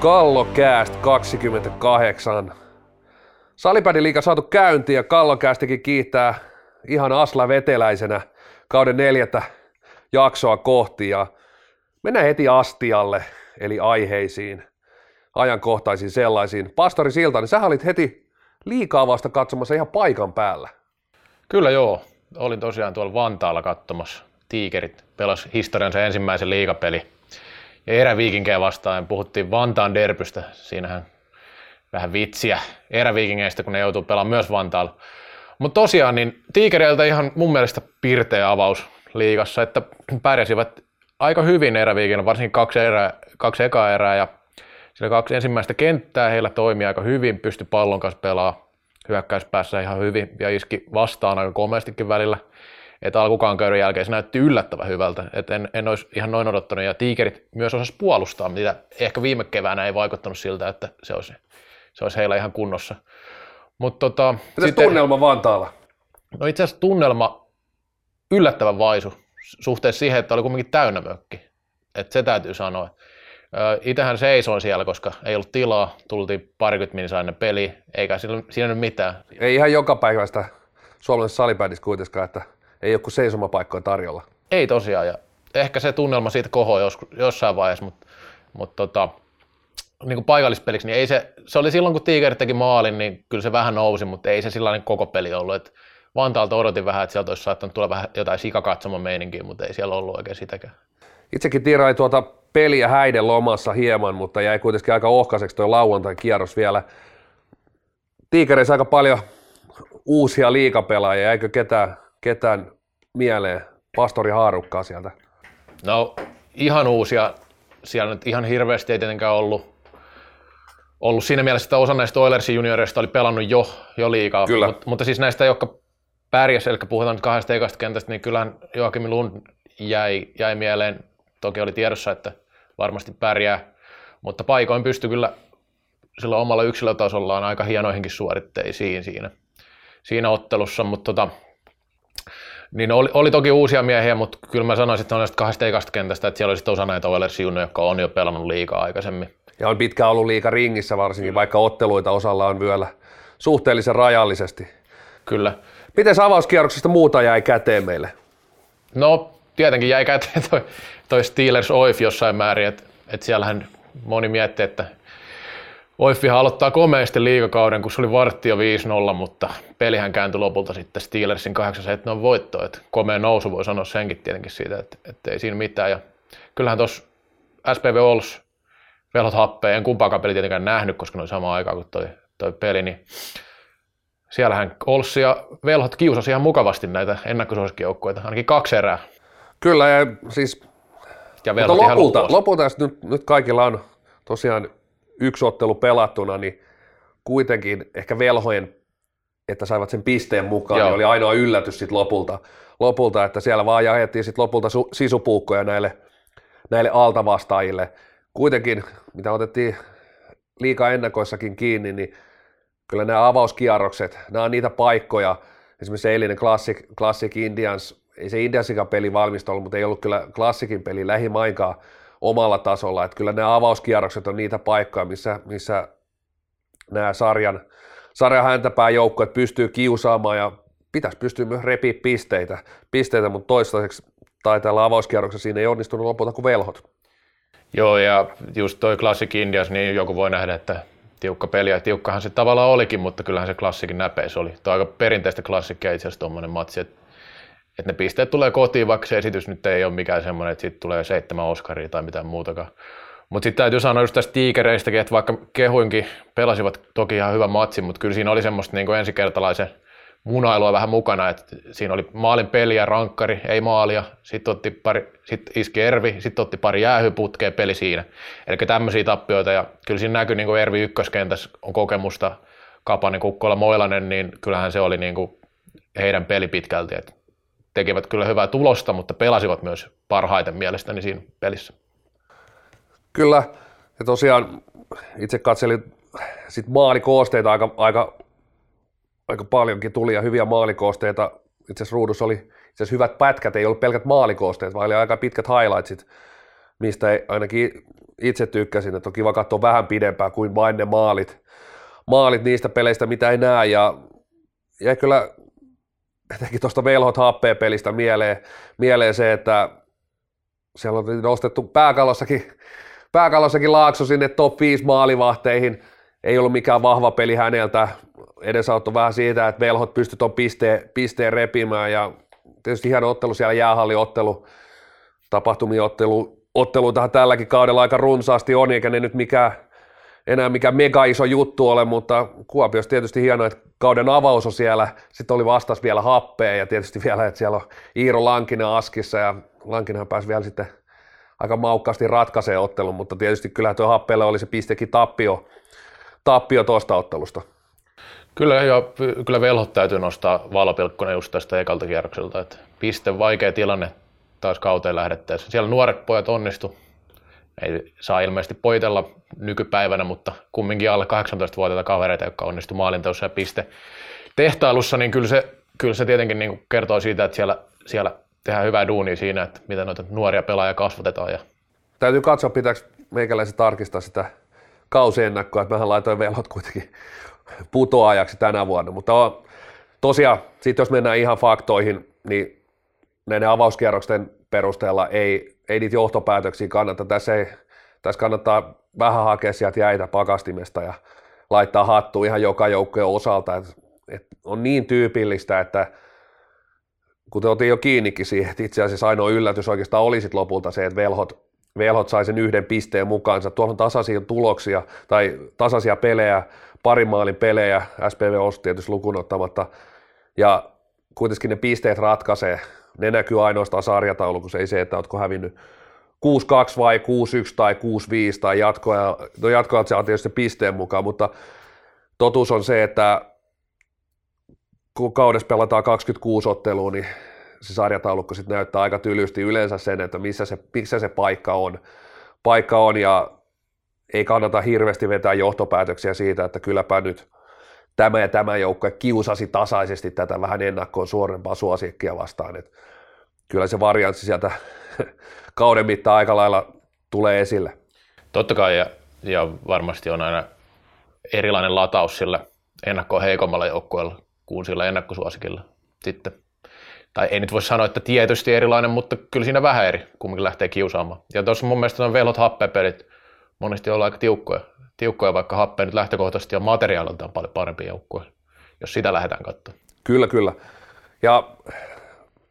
Kallokääst 28. Salipädiliiga saatu käyntiin ja Kallokäästikin kiittää ihan Asla Veteläisenä kauden neljättä jaksoa kohti ja mennään heti astialle eli aiheisiin, ajankohtaisiin sellaisiin. Pastori Silta, niin sä olit heti liikaa vasta katsomassa ihan paikan päällä. Kyllä joo, olin tosiaan tuolla Vantaalla katsomassa. Tiikerit pelas historiansa ensimmäisen liigapeli. Ja eräviikinkejä vastaan puhuttiin Vantaan derpystä. Siinähän vähän vitsiä eräviikingeistä, kun ne joutuu pelaamaan myös Vantaalla. Mutta tosiaan, niin Tiikereiltä ihan mun mielestä pirteä avaus liigassa, että pärjäsivät aika hyvin eräviikillä, varsinkin kaksi, erää, kaksi ekaa erää ja sillä kaksi ensimmäistä kenttää heillä toimi aika hyvin, pysty pallon kanssa pelaamaan hyökkäyspäässä ihan hyvin ja iski vastaan aika komeastikin välillä. Että alkukaankäyrän jälkeen se näytti yllättävän hyvältä, että en, en olisi ihan noin odottanut. Ja tiikerit myös osasi puolustaa, mitä ehkä viime keväänä ei vaikuttanut siltä, että se olisi, se olisi heillä ihan kunnossa. Mut tota, Mitäs sitten, tunnelma Vantaalla? No itse asiassa tunnelma yllättävän vaisu suhteessa siihen, että oli kuitenkin täynnä mökki. Et se täytyy sanoa. Itähän seisoin siellä, koska ei ollut tilaa, tultiin parikymmentä minuuttia ennen peli, eikä siinä, siinä nyt mitään. Ei ihan joka päivästä suomalaisessa salibändissä kuitenkaan, että ei ole kuin seisomapaikkoja tarjolla. Ei tosiaan, ja ehkä se tunnelma siitä kohoi jos, jossain vaiheessa, mutta, mutta tota, niin kuin paikallispeliksi, niin ei se, se oli silloin kun Tigerit teki maalin, niin kyllä se vähän nousi, mutta ei se sellainen koko peli ollut. Että Vantaalta odotin vähän, että sieltä olisi saattanut tulla vähän jotain sikakatsomon meininkiä, mutta ei siellä ollut oikein sitäkään. Itsekin tirain tuota peliä häiden lomassa hieman, mutta jäi kuitenkin aika ohkaiseksi tuo lauantai kierros vielä. Tiikereissä aika paljon uusia liikapelaajia, jäikö ketään, ketään mieleen? Pastori Haarukkaa sieltä. No ihan uusia, siellä nyt ihan hirveästi ei tietenkään ollut, ollut siinä mielessä, että osa näistä Oilersin junioreista oli pelannut jo, jo liikaa, Kyllä. Mut, mutta siis näistä, jotka pärjäs, eli puhutaan nyt kahdesta ekasta kentästä, niin kyllähän Joakim Lund jäi, jäi mieleen. Toki oli tiedossa, että varmasti pärjää, mutta paikoin pystyi kyllä sillä omalla yksilötasollaan aika hienoihinkin suoritteisiin siinä, siinä ottelussa, mutta tota, niin oli, oli, toki uusia miehiä, mutta kyllä mä sanoisin, että on näistä kahdesta ekasta kentästä, että siellä olisi osa näitä Oilers jotka on jo pelannut liikaa aikaisemmin. Ja on pitkään ollut liika ringissä varsinkin, vaikka otteluita osalla on vielä suhteellisen rajallisesti. Kyllä. Miten avauskierroksesta muuta jäi käteen meille? No, tietenkin jäi käteen toi, toi Steelers Oif jossain määrin, että et siellähän moni mietti, että Oiffihan aloittaa komeasti liikakauden, kun se oli vartti jo 5-0, mutta pelihän kääntyi lopulta sitten Steelersin 8-7 voittoon. että komea nousu voi sanoa senkin tietenkin siitä, että, että ei siinä mitään. Ja kyllähän tuossa SPV Ols velhot happeen, en kumpaakaan peli tietenkään nähnyt, koska ne oli samaan aikaan kuin toi, toi peli, niin siellähän Olssi ja Velhot kiusasi ihan mukavasti näitä ennakkosuosikkijoukkueita, ainakin kaksi erää. Kyllä, ja siis ja mutta lopulta, lopulta jos nyt, nyt kaikilla on tosiaan yksi ottelu pelattuna, niin kuitenkin ehkä velhojen, että saivat sen pisteen mukaan, niin oli ainoa yllätys sitten lopulta, lopulta, että siellä vaan jaettiin sitten lopulta su, sisupuukkoja näille, näille altavastaajille. Kuitenkin, mitä otettiin liika ennakoissakin kiinni, niin kyllä nämä avauskierrokset, nämä on niitä paikkoja, esimerkiksi eilinen Classic, Classic Indians, ei se Indiansikaan peli valmista ollut, mutta ei ollut kyllä Classicin peli lähimainkaan omalla tasolla, että kyllä nämä avauskierrokset on niitä paikkoja, missä, missä nämä sarjan, sarjan häntäpää joukkueet pystyy kiusaamaan ja pitäisi pystyä myös repiä pisteitä, pisteitä mutta toistaiseksi tai tällä avauskierroksella siinä ei onnistunut lopulta kuin velhot. Joo, ja just toi Classic Indias, niin joku voi nähdä, että tiukka peli, ja tiukkahan se tavallaan olikin, mutta kyllähän se klassikin näpeis oli. Tuo aika perinteistä klassikkia itse asiassa tuommoinen matsi, että, että ne pisteet tulee kotiin, vaikka se esitys nyt ei ole mikään semmoinen, että sitten tulee seitsemän Oscaria tai mitään muutakaan. Mutta sitten täytyy sanoa just tästä tiikereistäkin, että vaikka kehuinkin pelasivat toki ihan hyvän matsin, mutta kyllä siinä oli semmoista niin ensikertalaisen – munailua vähän mukana, että siinä oli maalin peli ja rankkari, ei maalia, sitten otti pari, sit iski Ervi, sitten otti pari jäähyputkea peli siinä. Eli tämmöisiä tappioita ja kyllä siinä näkyy niin kuin Ervi ykköskentässä on kokemusta, Kapanen, Kukkola, Moilanen, niin kyllähän se oli niin kuin heidän peli pitkälti, että tekivät kyllä hyvää tulosta, mutta pelasivat myös parhaiten mielestäni siinä pelissä. Kyllä, ja tosiaan itse katselin sit maalikoosteita aika, aika aika paljonkin tuli ja hyviä maalikoosteita. Itse asiassa ruudussa oli itse hyvät pätkät, ei ollut pelkät maalikoosteet, vaan oli aika pitkät highlightsit, mistä ei, ainakin itse tykkäsin, että on kiva katsoa vähän pidempään kuin vain ne maalit, maalit niistä peleistä, mitä ei näe, ja jäi kyllä etenkin tuosta Velhot HP-pelistä mieleen, mieleen se, että siellä on nostettu pääkallossakin, pääkallossakin Laakso sinne top 5 maalivahteihin, ei ollut mikään vahva peli häneltä, edesauttoi vähän siitä, että Velhot pystyi tuon pisteen, pisteen repimään, ja tietysti hieno ottelu siellä jäähalliottelu, tapahtumiottelu, otteluitahan tälläkin kaudella aika runsaasti on, eikä ne nyt mikään, enää mikä mega iso juttu ole, mutta Kuopios tietysti hienoa, että kauden avaus on siellä, sitten oli vastas vielä happea ja tietysti vielä, että siellä on Iiro Lankinen askissa ja Lankinen pääsi vielä sitten aika maukkaasti ratkaisee ottelun, mutta tietysti kyllä tuo happeelle oli se pistekin tappio, tappio tuosta ottelusta. Kyllä, ja kyllä velhot täytyy nostaa valopilkkunen just tästä ekalta kierrokselta, että piste vaikea tilanne taas kauteen lähdettäessä. Siellä nuoret pojat onnistu, ei saa ilmeisesti poitella nykypäivänä, mutta kumminkin alle 18-vuotiaita kavereita, jotka onnistu maalinteossa ja piste tehtailussa, niin kyllä se, kyllä se tietenkin niin kertoo siitä, että siellä, siellä tehdään hyvää duunia siinä, että miten noita nuoria pelaajia kasvatetaan. Ja... Täytyy katsoa, pitääkö meikäläisen tarkistaa sitä kausiennakkoa, että mähän laitoin velhot kuitenkin putoajaksi tänä vuonna, mutta on, tosiaan, sitten jos mennään ihan faktoihin, niin näiden avauskierrosten perusteella ei, ei niitä johtopäätöksiä kannata. Tässä, ei, tässä kannattaa vähän hakea sieltä jäitä pakastimesta ja laittaa hattu ihan joka joukkojen osalta. Et, et on niin tyypillistä, että kuten otin jo kiinnikin siihen, että itse asiassa ainoa yllätys oikeastaan olisi lopulta se, että velhot, velhot sai sen yhden pisteen mukaansa. Tuolla on tasaisia tuloksia tai tasaisia pelejä, parin maalin pelejä, SPV osti tietysti lukuun ottamatta, ja kuitenkin ne pisteet ratkaisee ne näkyy ainoastaan sarjataulukossa, ei se, että oletko hävinnyt 6-2 vai 6-1 tai 6-5 tai jatkoja, no jatkoja se on tietysti pisteen mukaan, mutta totuus on se, että kun kaudessa pelataan 26 ottelua, niin se sarjataulukko sitten näyttää aika tylysti yleensä sen, että missä se, missä se paikka on. Paikka on ja ei kannata hirveästi vetää johtopäätöksiä siitä, että kylläpä nyt tämä ja tämä joukko kiusasi tasaisesti tätä vähän ennakkoon suorempaa suosiikkia vastaan. Et kyllä se varianssi sieltä kauden mittaan aika lailla tulee esille. Totta kai ja, ja varmasti on aina erilainen lataus sillä ennakkoon heikommalla joukkueella kuin sillä ennakkosuosikilla sitten. Tai ei nyt voi sanoa, että tietysti erilainen, mutta kyllä siinä vähän eri, kumminkin lähtee kiusaamaan. Ja tuossa mun mielestä on velhot happepelit monesti olla aika tiukkoja tiukkoja, vaikka happea nyt lähtökohtaisesti on materiaaliltaan paljon parempi joukkue, jos sitä lähdetään katsomaan. Kyllä, kyllä. Ja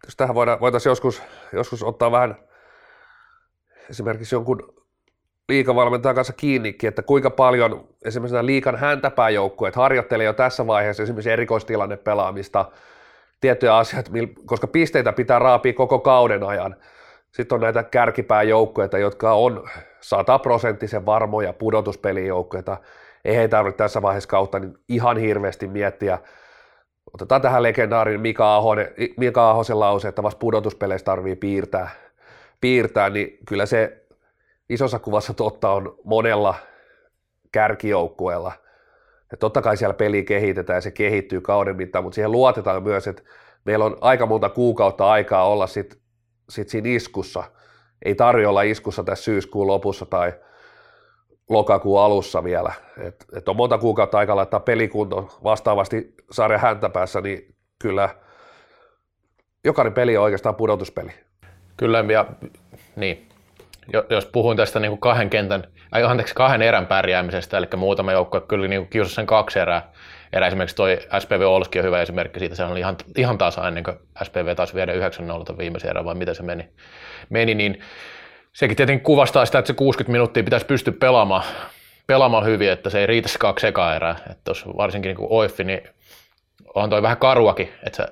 jos tähän voitaisiin joskus, joskus ottaa vähän esimerkiksi jonkun liikavalmentajan kanssa kiinnikin, että kuinka paljon esimerkiksi nämä liikan häntäpääjoukkueet harjoittelee jo tässä vaiheessa esimerkiksi erikoistilanne pelaamista, tiettyjä asioita, koska pisteitä pitää raapia koko kauden ajan. Sitten on näitä kärkipääjoukkueita, jotka on sataprosenttisen varmoja pudotuspelijoukkueita. Ei tarvitse tässä vaiheessa kautta niin ihan hirveästi miettiä. Otetaan tähän legendaarinen Mika, Ahonen, Mika Ahosen lause, että vasta pudotuspeleissä tarvii piirtää, piirtää, niin kyllä se isossa kuvassa totta on monella kärkijoukkueella. Ja totta kai siellä peli kehitetään ja se kehittyy kauden mittaan, mutta siihen luotetaan myös, että meillä on aika monta kuukautta aikaa olla sit sit siinä iskussa. Ei tarjolla iskussa tässä syyskuun lopussa tai lokakuun alussa vielä. Et, et on monta kuukautta aikaa laittaa pelikunto vastaavasti sarjan häntäpäässä, niin kyllä jokainen peli on oikeastaan pudotuspeli. Kyllä, ja niin. Jos puhuin tästä niin kuin kahden kentän, ai, anteeksi, kahden erän pärjäämisestä, eli muutama joukko kyllä niin kiusasi sen kaksi erää, erä esimerkiksi toi SPV Olski on hyvä esimerkki siitä, se oli ihan, ihan taas ennen kuin SPV taas viedä 9-0 viimeisen erän, vai miten se meni, meni niin sekin tietenkin kuvastaa sitä, että se 60 minuuttia pitäisi pystyä pelaamaan, pelaamaan hyvin, että se ei riitä se kaksi ekaa erää. Että varsinkin niin Oiffi, niin on toi vähän karuakin, että se,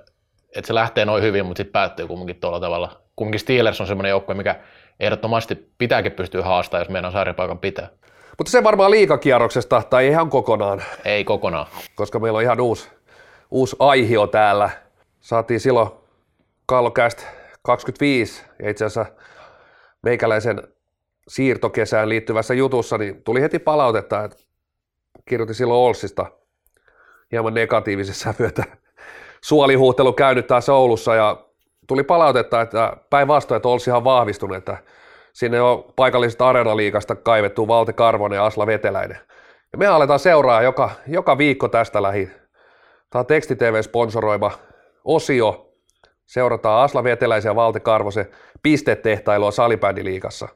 että se lähtee noin hyvin, mutta sitten päättyy kumminkin tuolla tavalla. Kumminkin Steelers on semmoinen joukkue, mikä ehdottomasti pitääkin pystyä haastamaan, jos meidän sarjapaikan pitää. Mutta se varmaan liikakierroksesta, tai ihan kokonaan. Ei kokonaan. Koska meillä on ihan uusi, uusi aihio täällä. Saatiin silloin Kallokäst 25, ja itse asiassa meikäläisen siirtokesään liittyvässä jutussa, niin tuli heti palautetta, että kirjoitin silloin Olsista hieman negatiivisessa myötä suolihuhtelu käynyt taas Oulussa ja tuli palautetta, että päinvastoin, että Olsi ihan vahvistunut, että sinne on paikallisesta areenaliikasta kaivettu Valte Karvonen ja Asla Veteläinen. Ja me aletaan seuraa joka, joka viikko tästä lähi. Tämä on Teksti TV-sponsoroima osio. Seurataan Asla Veteläisen ja Valte Karvosen pistetehtailua salibändiliikassa.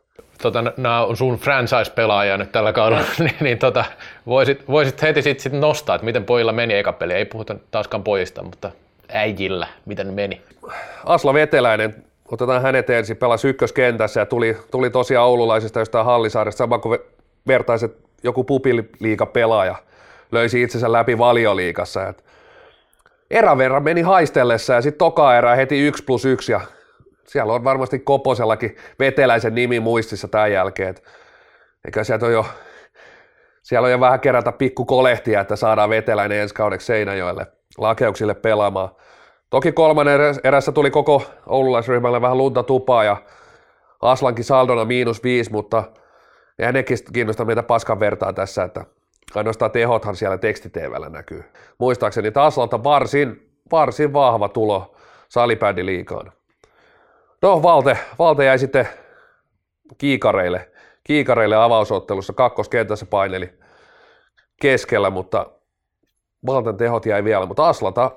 Tota, nämä on sun franchise-pelaajia nyt tällä kaudella, niin, niin tota, voisit, voisit heti sitten sit nostaa, että miten pojilla meni eka peli. Ei puhuta taaskaan pojista, mutta äijillä, miten meni. Asla Veteläinen otetaan hänet ensin, pelasi ykköskentässä ja tuli, tuli tosiaan oululaisista jostain Hallisaaresta, sama kuin vertaiset joku pupiliika pelaaja löysi itsensä läpi valioliikassa. Et erän verran meni haistellessa ja sitten toka erä heti 1 plus 1 ja siellä on varmasti Koposellakin veteläisen nimi muistissa tämän jälkeen. Et eikä sieltä on jo, siellä on jo vähän kerätä pikku kolehtia, että saadaan veteläinen ensi kaudeksi Seinäjoelle lakeuksille pelaamaan. Toki kolmannen erässä tuli koko oululaisryhmälle vähän lunta tupaa ja Aslankin saldona miinus viisi, mutta eihän nekin kiinnosta meitä paskan vertaa tässä, että ainoastaan tehothan siellä tekstiteevällä näkyy. Muistaakseni, että Aslalta varsin, varsin vahva tulo salibändi liikaan. No Valte, Valte jäi sitten kiikareille, kiikareille avausottelussa, kakkoskentässä paineli keskellä, mutta Valten tehot jäi vielä, mutta Aslata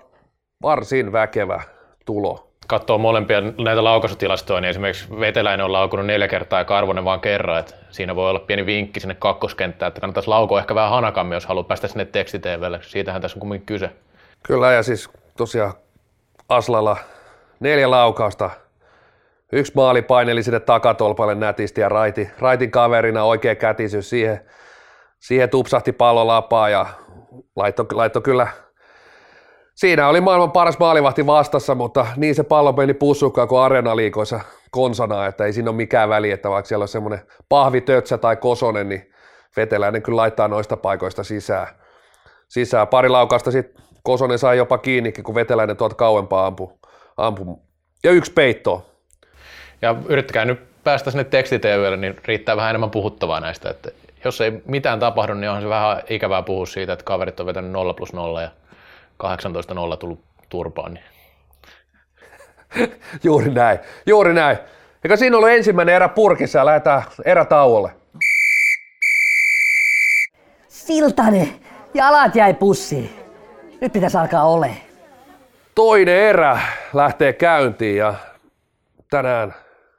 varsin väkevä tulo. Katsoo molempia näitä laukaisutilastoja, niin esimerkiksi Veteläinen on laukunut neljä kertaa ja Karvonen vaan kerran. Että siinä voi olla pieni vinkki sinne kakkoskenttään, että kannattaisi laukoa ehkä vähän hanakammin, jos haluaa päästä sinne tekstiteevelle. Siitähän tässä on kumminkin kyse. Kyllä, ja siis tosiaan Aslalla neljä laukausta, yksi maali paineli sinne takatolpalle nätisti ja raiti, raitin kaverina oikea kätisyys siihen, siihen tupsahti pallo lapaa ja laittoi, laittoi kyllä Siinä oli maailman paras maalivahti vastassa, mutta niin se pallo meni pussukkaan kuin areenaliikoissa konsana, että ei siinä ole mikään väli, että vaikka siellä on semmoinen pahvi, tötsä tai kosonen, niin veteläinen kyllä laittaa noista paikoista sisään. sisään. Pari laukasta sitten Kosonen sai jopa kiinni, kun veteläinen tuolta kauempaa ampu. ampu. Ja yksi peitto. Ja yrittäkää nyt päästä sinne tekstitevyölle, niin riittää vähän enemmän puhuttavaa näistä. Että jos ei mitään tapahdu, niin on se vähän ikävää puhua siitä, että kaverit on vetänyt 0 plus 0 ja 18-0 tullut turpaan. Niin. juuri näin, juuri näin. Eikä siinä ollut ensimmäinen erä purkissa ja lähdetään erätauolle. Siltanen, jalat jäi pussiin. Nyt pitäisi alkaa ole. Toinen erä lähtee käyntiin ja tänään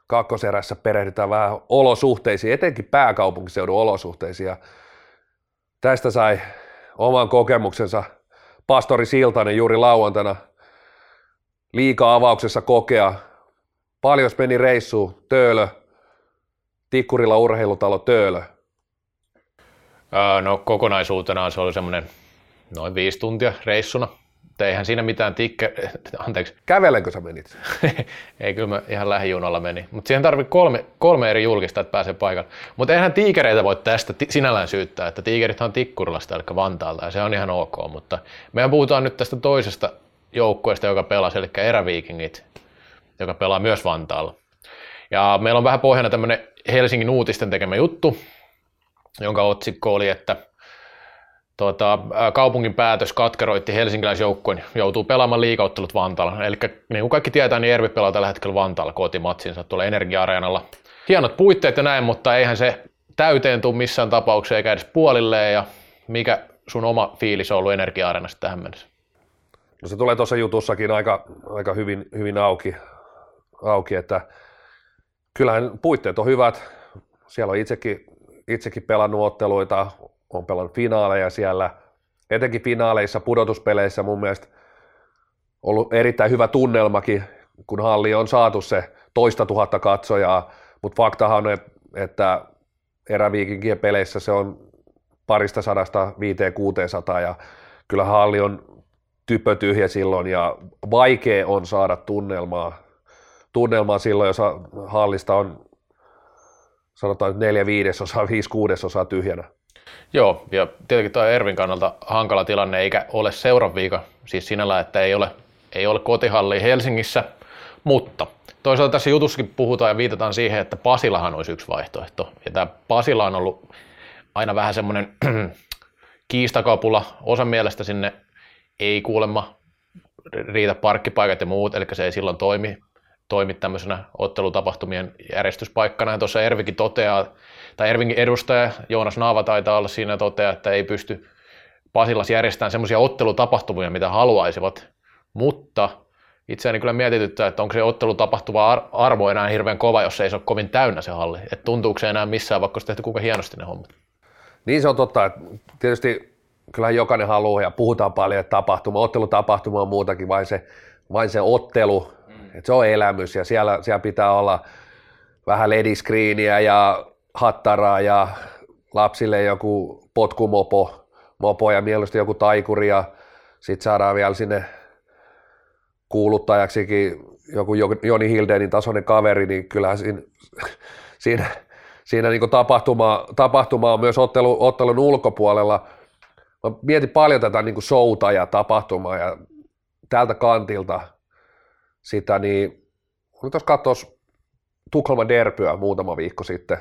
kakkoserässä perehdytään vähän olosuhteisiin, etenkin pääkaupunkiseudun olosuhteisiin. Ja tästä sai oman kokemuksensa pastori Siltanen juuri lauantaina liika avauksessa kokea. Paljon meni reissu, Töölö, Tikkurilla urheilutalo Töölö. no kokonaisuutena se oli semmoinen noin viisi tuntia reissuna. Mutta eihän siinä mitään tikke... Anteeksi. Kävelenkö sä menit? Ei, kyllä mä ihan lähijunalla meni. Mutta siihen tarvii kolme, kolme eri julkista, että pääsee paikalle. Mutta eihän tiikereitä voi tästä sinällään syyttää, että tiikerithan on Tikkurilasta, eli Vantaalta, ja se on ihan ok. Mutta mehän puhutaan nyt tästä toisesta joukkueesta, joka pelasi, eli Eräviikingit, joka pelaa myös Vantaalla. Ja meillä on vähän pohjana tämmöinen Helsingin uutisten tekemä juttu, jonka otsikko oli, että – tuota, kaupungin päätös katkeroitti helsinkiläisjoukkueen, joutuu pelaamaan liikauttelut Vantaalla. Eli niin kuin kaikki tietää, niin Ervi pelaa tällä hetkellä Vantaalla kotimatsinsa tuolla Energia-areenalla. Hienot puitteet ja näin, mutta eihän se täyteen tule missään tapauksessa eikä edes puolilleen. Ja mikä sun oma fiilis on ollut Energia-areenasta tähän mennessä? No se tulee tuossa jutussakin aika, aika hyvin, hyvin auki, auki, että kyllähän puitteet on hyvät. Siellä on itsekin, itsekin pelannut otteluita, on pelannut finaaleja siellä, etenkin finaaleissa, pudotuspeleissä mun mielestä ollut erittäin hyvä tunnelmakin, kun halli on saatu se toista tuhatta katsojaa, mutta faktahan on, että eräviikinkien peleissä se on parista sadasta viiteen kuuteensataa ja kyllä halli on typötyhjä silloin ja vaikea on saada tunnelmaa, tunnelmaa silloin, jos hallista on sanotaan neljä viidesosaa, viisi kuudesosaa tyhjänä. Joo, ja tietenkin tuo Ervin kannalta hankala tilanne, eikä ole seuran viikon, siis sinällä, että ei ole, ei ole kotihalli Helsingissä, mutta toisaalta tässä jutussakin puhutaan ja viitataan siihen, että Pasilahan olisi yksi vaihtoehto. Ja tämä Pasila on ollut aina vähän semmoinen kiistakapula. Osan mielestä sinne ei kuulemma riitä parkkipaikat ja muut, eli se ei silloin toimi. toimit tämmöisenä ottelutapahtumien järjestyspaikkana. Ja tuossa Ervikin toteaa, tai Ervinkin edustaja Joonas Naava taitaa olla siinä toteaa, että ei pysty Pasilas järjestämään semmoisia ottelutapahtumia, mitä haluaisivat, mutta itseäni kyllä mietityttää, että onko se ottelutapahtuva arvo enää hirveän kova, jos ei se ole kovin täynnä se halli. Että tuntuuko se enää missään, vaikka olisi tehty kuinka hienosti ne hommat. Niin se on totta, että tietysti kyllähän jokainen haluaa ja puhutaan paljon, että tapahtuma, ottelutapahtuma on muutakin, vain se, vain se ottelu, mm. että se on elämys ja siellä, siellä pitää olla vähän lediskriiniä ja hattaraa ja lapsille joku potkumopo mopo ja mieluusti joku taikuri ja sitten saadaan vielä sinne kuuluttajaksikin joku Joni Hildenin tasoinen kaveri, niin kyllähän siinä, siinä, siinä niin tapahtuma, tapahtuma on myös ottelu, ottelun ulkopuolella. Mä mietin paljon tätä niin showta ja tapahtumaa ja tältä kantilta sitä, niin kun tuossa katsoisi Tukholman derbyä muutama viikko sitten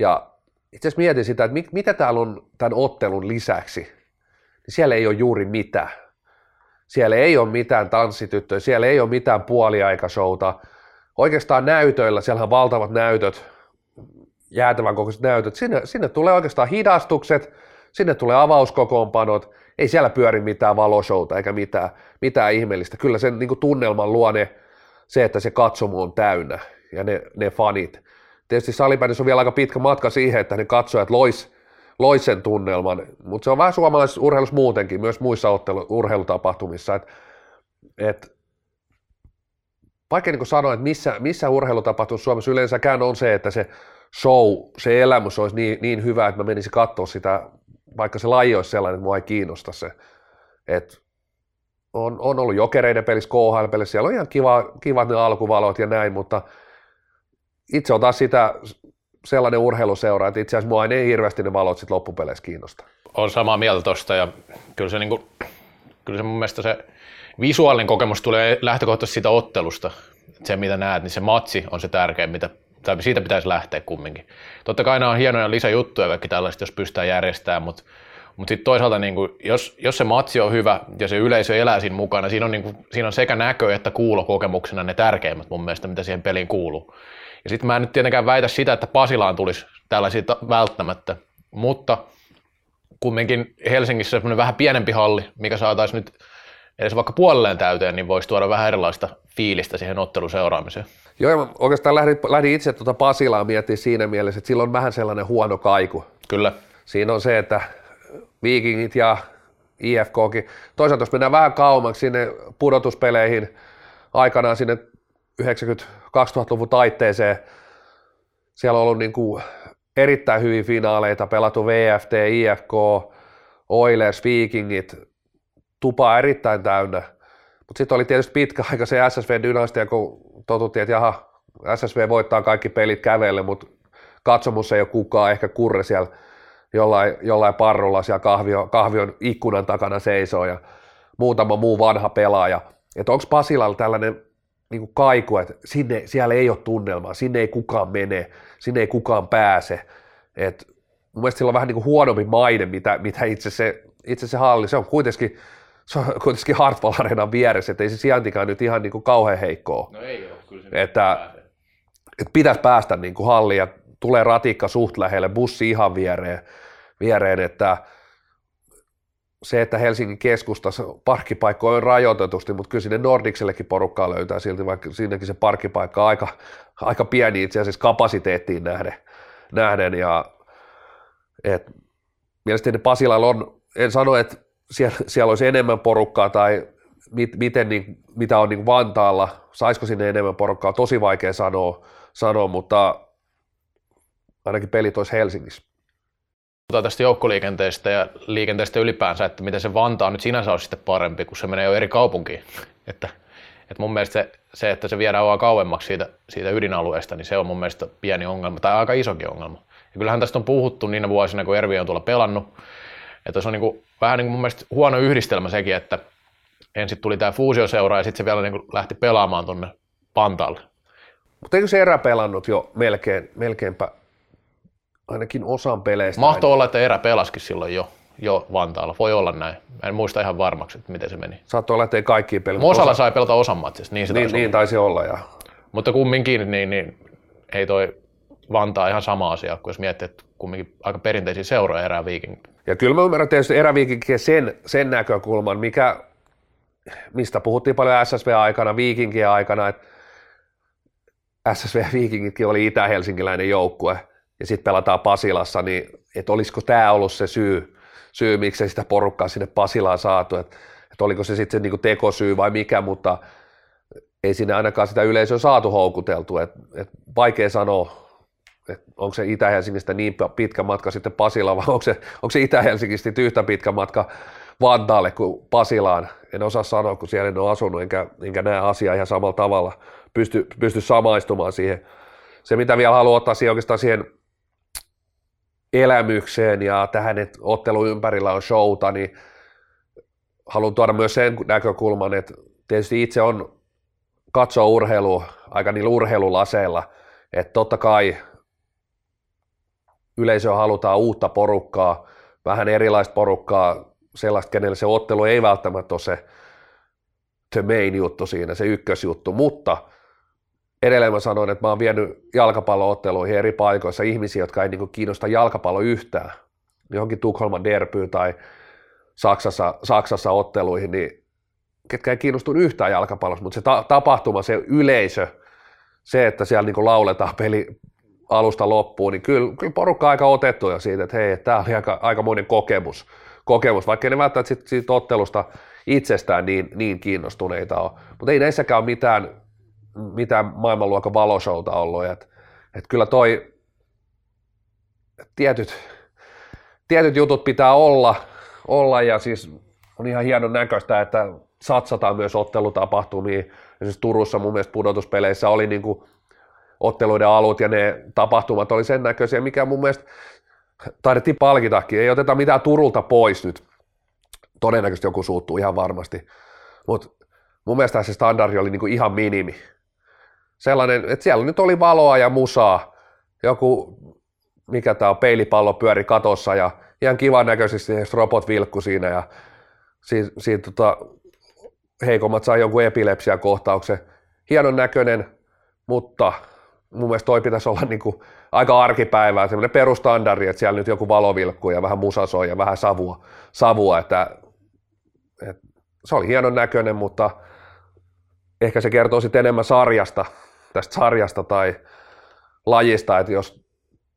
ja itse asiassa mietin sitä, että mit, mitä täällä on tämän ottelun lisäksi, niin siellä ei ole juuri mitään. Siellä ei ole mitään tanssityttöjä, siellä ei ole mitään puoliaikashouta. Oikeastaan näytöillä, siellä on valtavat näytöt, jäätävän kokoiset näytöt. Sinne, sinne tulee oikeastaan hidastukset, sinne tulee avauskokoonpanot, ei siellä pyöri mitään valoshouta eikä mitään, mitään ihmeellistä. Kyllä sen niin tunnelman luonne se, että se katsomo on täynnä ja ne, ne fanit. Tietysti salipädissä on vielä aika pitkä matka siihen, että ne katsojat lois, lois sen tunnelman, mutta se on vähän suomalaisessa urheilussa muutenkin, myös muissa ottelu, urheilutapahtumissa, että et, vaikka niin sanoa, että missä, missä urheilutapahtumassa Suomessa yleensäkään on se, että se show, se elämys olisi niin, niin hyvä, että mä menisin katsoa sitä, vaikka se laji olisi sellainen, että mua ei kiinnosta se. Et on, on ollut jokereiden pelissä, KHL-pelissä, siellä on ihan kiva, kivat ne alkuvalot ja näin, mutta itse on taas sitä sellainen urheiluseura, että itse asiassa mua ei hirveästi ne valot sitten loppupeleissä kiinnosta. On samaa mieltä tuosta ja kyllä se, niin kuin, kyllä se mun mielestä se visuaalinen kokemus tulee lähtökohtaisesti siitä ottelusta. Se mitä näet, niin se matsi on se tärkein, mitä, tai siitä pitäisi lähteä kumminkin. Totta kai nämä on hienoja lisäjuttuja kaikki tällaiset, jos pystytään järjestämään, mutta mutta sitten toisaalta, niin kuin, jos, jos se matsi on hyvä ja se yleisö elää siinä mukana, siinä on, niin kuin, siinä on sekä näkö että kuulokokemuksena ne tärkeimmät mun mielestä, mitä siihen peliin kuuluu. Ja sitten mä en nyt tietenkään väitä sitä, että Pasilaan tulisi tällaisia välttämättä, mutta kumminkin Helsingissä semmoinen vähän pienempi halli, mikä saataisiin nyt edes vaikka puolelleen täyteen, niin voisi tuoda vähän erilaista fiilistä siihen ottelun seuraamiseen. Joo, mä oikeastaan lähdin, lähdin itse tuota Pasilaa miettimään siinä mielessä, että sillä on vähän sellainen huono kaiku. Kyllä. Siinä on se, että Vikingit ja IFKkin. Toisaalta jos mennään vähän kauemmaksi sinne pudotuspeleihin, aikanaan sinne 90-2000-luvun taitteeseen, siellä on ollut niin kuin erittäin hyviä finaaleita, pelattu VFT, IFK, Oilers, Vikingit, tupa erittäin täynnä. Mutta sitten oli tietysti pitkä aika se SSV-dynastia, kun totuttiin, että jaha, SSV voittaa kaikki pelit kävelle, mutta katsomus ei ole kukaan, ehkä kurre siellä jollain, jollain parrulla siellä kahvio, kahvion ikkunan takana seisoo ja muutama muu vanha pelaaja. Että onko Pasilalla tällainen niin kuin kaiku, että sinne, siellä ei ole tunnelmaa, sinne ei kukaan mene, sinne ei kukaan pääse. Et mun mielestä sillä on vähän niin kuin huonompi maine, mitä, mitä itse, se, itse se halli. Se on kuitenkin, se on kuitenkin Hartwall Arenan vieressä, että ei se sijaintikaan nyt ihan niin kuin kauhean heikkoa. No ei ole, kyllä se että, että pitäisi päästä niin kuin halliin ja tulee ratikka suht lähelle, bussi ihan viereen, viereen että se, että Helsingin keskustassa parkkipaikkoja on rajoitetusti, mutta kyllä sinne Nordiksellekin porukkaa löytää silti, vaikka siinäkin se parkkipaikka on aika, aika pieni itse asiassa kapasiteettiin nähden. nähden ja, et, mielestäni Pasilalla on, en sano, että siellä, siellä olisi enemmän porukkaa tai mit, miten, niin, mitä on niin Vantaalla, saisiko sinne enemmän porukkaa, tosi vaikea sanoa, sanoa mutta ainakin pelit olisi Helsingissä. Puhutaan tästä joukkoliikenteestä ja liikenteestä ylipäänsä, että miten se Vantaa nyt sinänsä olisi sitten parempi, kun se menee jo eri kaupunkiin. että, että mun mielestä se, se, että se viedään vaan kauemmaksi siitä, siitä ydinalueesta, niin se on mun mielestä pieni ongelma, tai aika isokin ongelma. Ja kyllähän tästä on puhuttu niinä vuosina, kun Ervi on tuolla pelannut, että se on niin kuin, vähän niin kuin mun mielestä huono yhdistelmä sekin, että ensin tuli tämä fuusioseura ja sitten se vielä niin kuin lähti pelaamaan tuonne Pantaalle. Mutta eikö se erä pelannut jo melkein, melkeinpä ainakin osan peleistä. Mahtoi olla, että erä pelaskin silloin jo, jo Vantaalla. Voi olla näin. En muista ihan varmaksi, että miten se meni. Saattoi olla, että ei kaikki pelata. Mosalla osa... sai pelata osan matsista, niin se niin, taisi niin taisi olla. Ja Mutta kumminkin, niin, niin ei toi Vantaa ihan sama asia, kun jos miettii, että kumminkin aika perinteisiä seuroja eräviikin. Ja kyllä mä ymmärrän tietysti eräviikinkin sen, sen näkökulman, mikä, mistä puhuttiin paljon SSV-aikana, viikinkien aikana, että SSV Viikingitkin oli itä-helsinkiläinen joukkue ja sitten pelataan Pasilassa, niin että olisiko tämä ollut se syy, syy miksei sitä porukkaa sinne Pasilaan saatu, että et oliko se sitten se niinku tekosyy vai mikä, mutta ei sinne ainakaan sitä yleisöä saatu houkuteltu, että et vaikea sanoa, että onko se Itä-Helsingistä niin pitkä matka sitten Pasila vai onko se, onko se Itä-Helsingistä yhtä pitkä matka Vantaalle kuin Pasilaan. En osaa sanoa, kun siellä en ole asunut, enkä, enkä näe asiaa ihan samalla tavalla, pysty, pysty samaistumaan siihen. Se, mitä vielä haluan ottaa siihen oikeastaan siihen elämykseen ja tähän, että ottelu ympärillä on showta, niin haluan tuoda myös sen näkökulman, että tietysti itse on katsoa urheilu aika niillä urheilulaseilla, että totta kai yleisöä halutaan uutta porukkaa, vähän erilaista porukkaa, sellaista, kenelle se ottelu ei välttämättä ole se the main juttu siinä, se ykkösjuttu, mutta edelleen mä sanoin, että mä oon vienyt jalkapallootteluihin eri paikoissa ihmisiä, jotka ei niin kuin kiinnosta jalkapallo yhtään, johonkin Tukholman derbyyn tai Saksassa, Saksassa otteluihin, niin ketkä ei kiinnostunut yhtään jalkapallosta, mutta se ta- tapahtuma, se yleisö, se, että siellä niin lauletaan peli alusta loppuun, niin kyllä, kyllä porukka on aika otettu jo siitä, että hei, tämä oli aika, aikamoinen kokemus, kokemus, vaikka ne välttämättä siitä, siitä ottelusta itsestään niin, niin kiinnostuneita ole. Mutta ei näissäkään ole mitään, mitään maailmanluokan valoshouta ollut. Et, et kyllä toi tietyt, tietyt jutut pitää olla, olla ja siis on ihan hienon näköistä, että satsataan myös ottelutapahtumiin. Esimerkiksi Turussa mun mielestä pudotuspeleissä oli niin kuin otteluiden alut ja ne tapahtumat oli sen näköisiä, mikä mun mielestä taidettiin palkitakin. Ei oteta mitään Turulta pois nyt. Todennäköisesti joku suuttuu ihan varmasti. Mutta mun mielestä se standardi oli niinku ihan minimi. Sellainen, että siellä nyt oli valoa ja musaa. Joku, mikä tämä on, peilipallo pyöri katossa ja ihan kivan näköisesti robot vilkku siinä ja siitä, siitä tota, heikommat sai jonkun epilepsiakohtauksen. Hienon näköinen, mutta mun mielestä toi pitäisi olla niin kuin aika arkipäivää, semmoinen perustandardi, että siellä nyt joku valovilkku ja vähän musasoi ja vähän savua, savua että, että se oli hienon näköinen, mutta ehkä se kertoo sitten enemmän sarjasta, tästä sarjasta tai lajista, että jos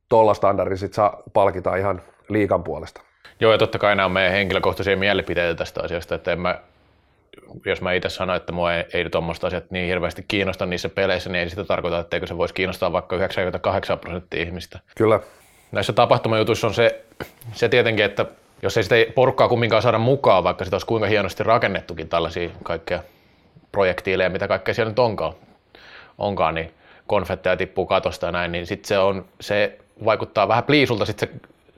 tuolla standardilla sitten saa palkita ihan liikan puolesta. Joo, ja totta kai nämä on meidän henkilökohtaisia mielipiteitä tästä asiasta, että en mä jos mä itse sanon, että mua ei, ei tuommoista asiat niin hirveästi kiinnosta niissä peleissä, niin ei sitä tarkoita, etteikö se voisi kiinnostaa vaikka 98 prosenttia ihmistä. Kyllä. Näissä tapahtumajutuissa on se, se tietenkin, että jos ei sitä porukkaa kumminkaan saada mukaan, vaikka sitä olisi kuinka hienosti rakennettukin tällaisia kaikkea projektiileja, mitä kaikkea siellä nyt onkaan, onkaan niin konfetteja tippuu katosta ja näin, niin sitten se, on, se vaikuttaa vähän pliisulta sit se,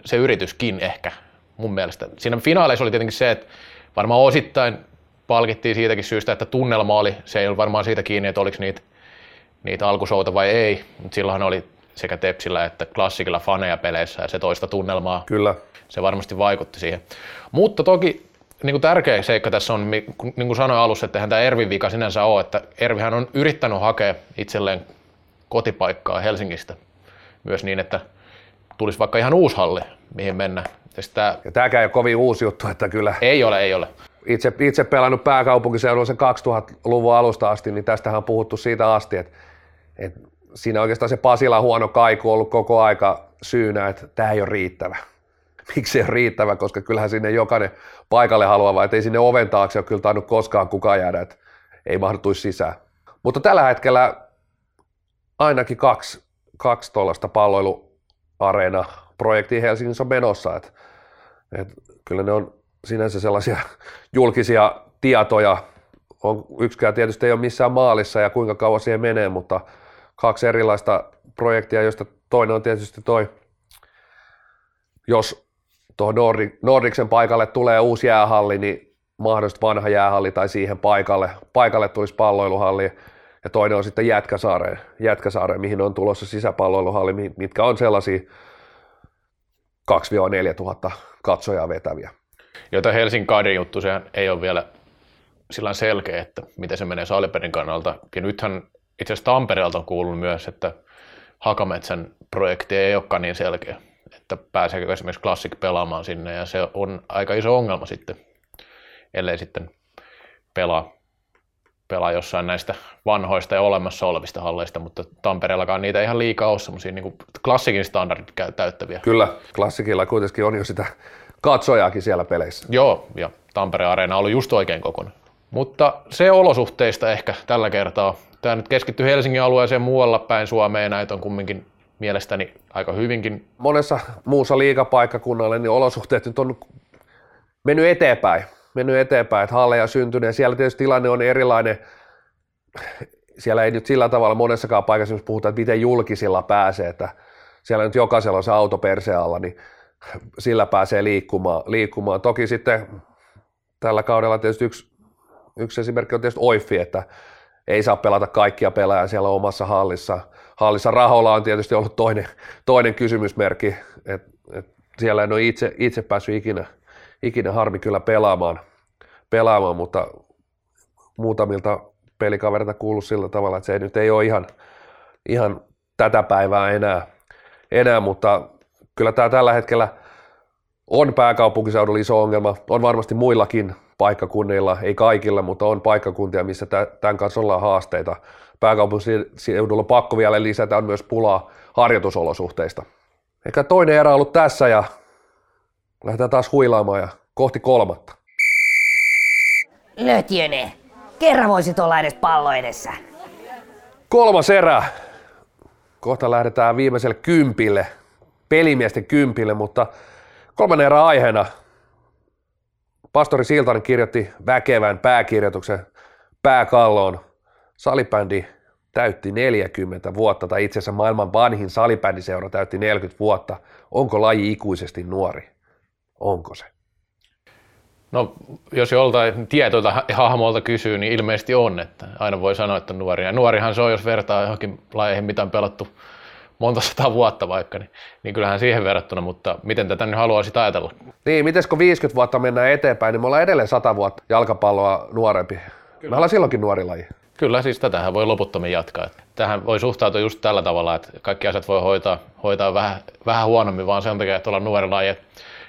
se yrityskin ehkä mun mielestä. Siinä finaaleissa oli tietenkin se, että varmaan osittain palkittiin siitäkin syystä, että tunnelma oli, se ei ollut varmaan siitä kiinni, että oliko niitä, niitä alkusouta vai ei, mutta silloin oli sekä Tepsillä että klassikilla faneja peleissä ja se toista tunnelmaa. Kyllä. Se varmasti vaikutti siihen. Mutta toki niin kuin tärkeä seikka tässä on, niin kuin sanoin alussa, että eihän tämä Ervin vika sinänsä ole, että Ervihän on yrittänyt hakea itselleen kotipaikkaa Helsingistä myös niin, että tulisi vaikka ihan uusi halli, mihin mennä. Ja, sitä... ja tämäkään ei ole kovin uusi juttu, että kyllä. Ei ole, ei ole itse, itse pelannut pääkaupunkiseudulla sen 2000-luvun alusta asti, niin tästähän on puhuttu siitä asti, että, että siinä oikeastaan se Pasila huono kaiku on ollut koko aika syynä, että tämä ei ole riittävä. Miksi ei ole riittävä, koska kyllähän sinne jokainen paikalle haluaa, että ei sinne oven taakse ole kyllä tainnut koskaan kukaan jäädä, että ei mahdutuisi sisään. Mutta tällä hetkellä ainakin kaksi, kaksi tuollaista palloiluareena projektia Helsingissä on menossa, että, että kyllä ne on sinänsä sellaisia julkisia tietoja. On, yksikään tietysti ei ole missään maalissa ja kuinka kauan siihen menee, mutta kaksi erilaista projektia, joista toinen on tietysti toi, jos tuohon Nordic, Nordicsen paikalle tulee uusi jäähalli, niin mahdollisesti vanha jäähalli tai siihen paikalle, paikalle tulisi palloiluhalli. Ja toinen on sitten Jätkäsaareen, Jätkäsaareen mihin on tulossa sisäpalloiluhalli, mitkä on sellaisia 2-4 tuhatta katsojaa vetäviä. Joita Helsingin Kadin juttu, se ei ole vielä sillä selkeä, että miten se menee Saliperin kannalta. Ja nythän itse asiassa Tampereelta on kuullut myös, että Hakametsän projekti ei olekaan niin selkeä, että pääseekö esimerkiksi Classic pelaamaan sinne ja se on aika iso ongelma sitten, ellei sitten pelaa, pelaa jossain näistä vanhoista ja olemassa olevista halleista, mutta Tampereellakaan niitä ihan liikaa ole semmoisia niin klassikin standardit täyttäviä. Kyllä, klassikilla kuitenkin on jo sitä katsojaakin siellä peleissä. Joo, ja Tampereen areena ollut just oikein kokonaan. Mutta se olosuhteista ehkä tällä kertaa. Tämä nyt keskittyy Helsingin alueeseen muualla päin Suomeen, näitä on kumminkin mielestäni aika hyvinkin. Monessa muussa liikapaikkakunnalle niin olosuhteet nyt on mennyt eteenpäin, mennyt eteenpäin, että halleja syntynyt ja siellä tietysti tilanne on erilainen. Siellä ei nyt sillä tavalla monessakaan paikassa, jos puhutaan, että miten julkisilla pääsee, että siellä nyt jokaisella on se auto persealla, niin sillä pääsee liikkumaan. liikkumaan. Toki sitten tällä kaudella tietysti yksi, yksi esimerkki on tietysti Oiffi, että ei saa pelata kaikkia pelaajia siellä omassa hallissa. Hallissa rahoilla on tietysti ollut toinen, toinen kysymysmerkki, että et siellä en ole itse, itse päässyt ikinä, ikinä harmi kyllä pelaamaan, pelaamaan, mutta muutamilta pelikaverilta kuullut sillä tavalla, että se nyt ei ole ihan, ihan tätä päivää enää, enää mutta kyllä tämä tällä hetkellä on pääkaupunkiseudulla iso ongelma, on varmasti muillakin paikkakunnilla, ei kaikilla, mutta on paikkakuntia, missä tämän kanssa ollaan haasteita. Pääkaupunkiseudulla pakko vielä lisätä on myös pulaa harjoitusolosuhteista. Eikä toinen erä ollut tässä ja lähdetään taas huilaamaan ja kohti kolmatta. Lötjöne, kerran voisit olla edes pallo edessä. Kolmas erä. Kohta lähdetään viimeiselle kympille, pelimiesten kympille, mutta kolmannen erän aiheena Pastori Siltanen kirjoitti väkevän pääkirjoituksen pääkalloon. Salibändi täytti 40 vuotta, tai itse asiassa maailman vanhin salibändiseura täytti 40 vuotta. Onko laji ikuisesti nuori? Onko se? No, jos joltain tietoilta hahmolta kysyy, niin ilmeisesti on, että aina voi sanoa, että nuori. Ja nuorihan se on, jos vertaa johonkin lajeihin, mitä on pelattu monta sataa vuotta vaikka, niin, niin kyllähän siihen verrattuna, mutta miten tätä nyt haluaisit ajatella? Niin, miten kun 50 vuotta mennään eteenpäin, niin me ollaan edelleen 100 vuotta jalkapalloa nuorempi. Kyllä. Me ollaan silloinkin nuori laji. Kyllä, siis tätähän voi loputtomin jatkaa. Tähän voi suhtautua just tällä tavalla, että kaikki asiat voi hoitaa, hoitaa vähän, vähän huonommin, vaan sen takia, että ollaan nuori laji.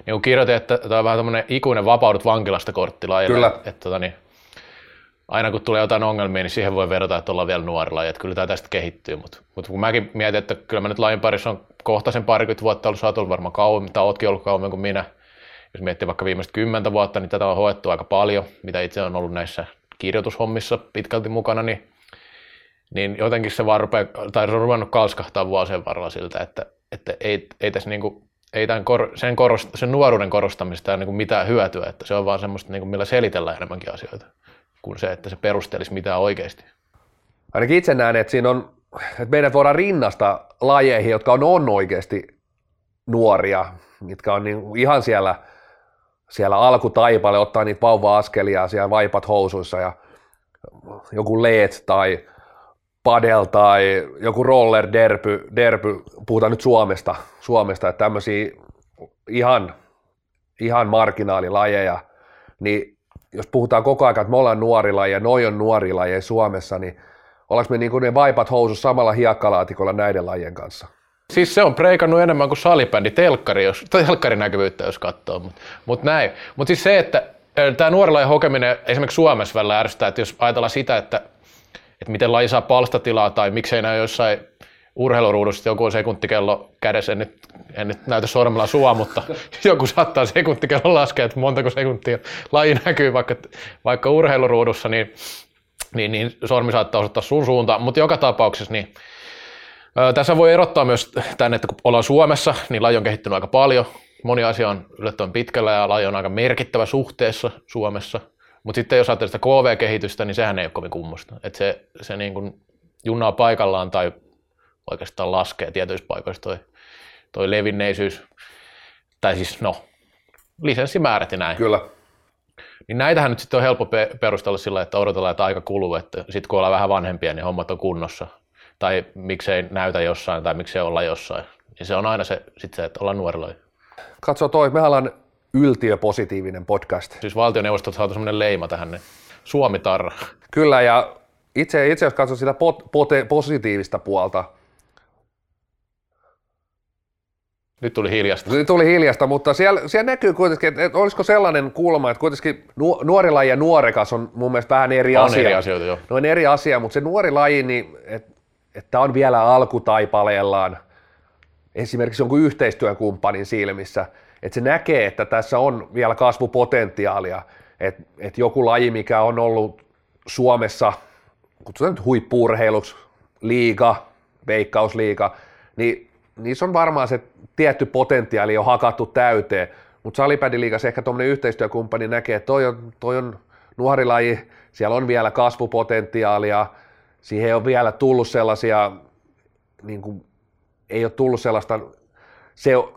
Niin kuin kirjoitin, että tämä on vähän tämmöinen ikuinen vapaudut vankilasta korttilaji. Kyllä. Että, että, tota niin, aina kun tulee jotain ongelmia, niin siihen voi verrata, että ollaan vielä nuorilla ja että kyllä tämä tästä kehittyy. Mutta, mutta kun mäkin mietin, että kyllä mä nyt lajin parissa on kohta sen parikymmentä vuotta ollut, sä oot ollut varmaan kauemmin, tai ootkin ollut kauemmin kuin minä. Jos miettii vaikka viimeiset kymmentä vuotta, niin tätä on hoettu aika paljon, mitä itse on ollut näissä kirjoitushommissa pitkälti mukana, niin, niin jotenkin se vaan rupeaa, tai se on ruvennut kalskahtaa vuosien varrella siltä, että, että ei, ei tässä kuin, ei tämän kor, sen, korost, sen nuoruuden korostamista ole niin mitään hyötyä, että se on vaan semmoista, kuin, millä selitellään enemmänkin asioita kuin se, että se perustelisi mitään oikeasti. Ainakin itse näen, että siinä on, että meidät voidaan rinnasta lajeihin, jotka on, on oikeasti nuoria, mitkä on niin ihan siellä, siellä alkutaipalle, ottaa niitä vauva-askelia siellä vaipat housuissa ja joku leet tai padel tai joku roller derpy, derpy, puhutaan nyt Suomesta, Suomesta että tämmöisiä ihan, ihan marginaalilajeja, niin jos puhutaan koko ajan, että me ollaan nuorilla ja noi on nuori Suomessa, niin ollaanko me niin kuin ne vaipat housus samalla hiekkalaatikolla näiden lajien kanssa? Siis se on preikannut enemmän kuin salibändi, telkkari, jos, telkkarinäkyvyyttä jos katsoo, mutta mut näin. Mutta siis se, että tämä nuorilajien hokeminen esimerkiksi Suomessa välillä ärsyttää, että jos ajatellaan sitä, että, että miten laji saa palstatilaa tai miksei näy jossain urheiluruudusta joku sekuntikello kädessä, en nyt, en nyt näytä sormella sua, mutta joku saattaa sekuntikello laskea, että montako sekuntia laji näkyy vaikka, vaikka urheiluruudussa, niin, niin, niin sormi saattaa osoittaa sun suuntaan, mutta joka tapauksessa niin tässä voi erottaa myös tämän, että kun ollaan Suomessa, niin laji on kehittynyt aika paljon. Moni asia on yllättävän pitkällä ja laji on aika merkittävä suhteessa Suomessa. Mutta sitten jos ajattelee sitä KV-kehitystä, niin sehän ei ole kovin kummosta. Että se, se niin kuin junnaa paikallaan tai oikeastaan laskee tietyissä paikoissa toi, toi levinneisyys, tai siis no, lisenssimäärät ja näin. Kyllä. Niin näitähän nyt sitten on helppo perustella sillä, että odotellaan, että aika kuluu, että sitten kun ollaan vähän vanhempia, niin hommat on kunnossa. Tai miksei näytä jossain, tai miksei olla jossain. Ja se on aina se, sit se että ollaan nuorilla. Katso toi, me ollaan yltiöpositiivinen podcast. Siis valtioneuvostot saatu semmoinen leima tähän, niin Suomi-tarra. Kyllä, ja itse, itse jos katsot sitä pot, pote, positiivista puolta, nyt tuli hiljasta. Nyt tuli hiljasta, mutta siellä, siellä näkyy kuitenkin, että, että olisiko sellainen kulma, että kuitenkin nuori laji ja nuorekas on mun mielestä vähän eri on asia. eri asioita, joo. No on eri asia, mutta se nuori laji, niin, että, että on vielä alkutaipaleellaan esimerkiksi jonkun yhteistyökumppanin silmissä, että se näkee, että tässä on vielä kasvupotentiaalia, että, että joku laji, mikä on ollut Suomessa, kutsutaan nyt huippuurheiluksi, liiga, veikkausliiga, niin niissä on varmaan se tietty potentiaali jo hakattu täyteen, mutta salipädiliigassa ehkä tuommoinen yhteistyökumppani näkee, että toi on, toi on nuori laji, siellä on vielä kasvupotentiaalia, siihen ei ole vielä tullut sellaisia, niin kuin, ei ole tullut sellaista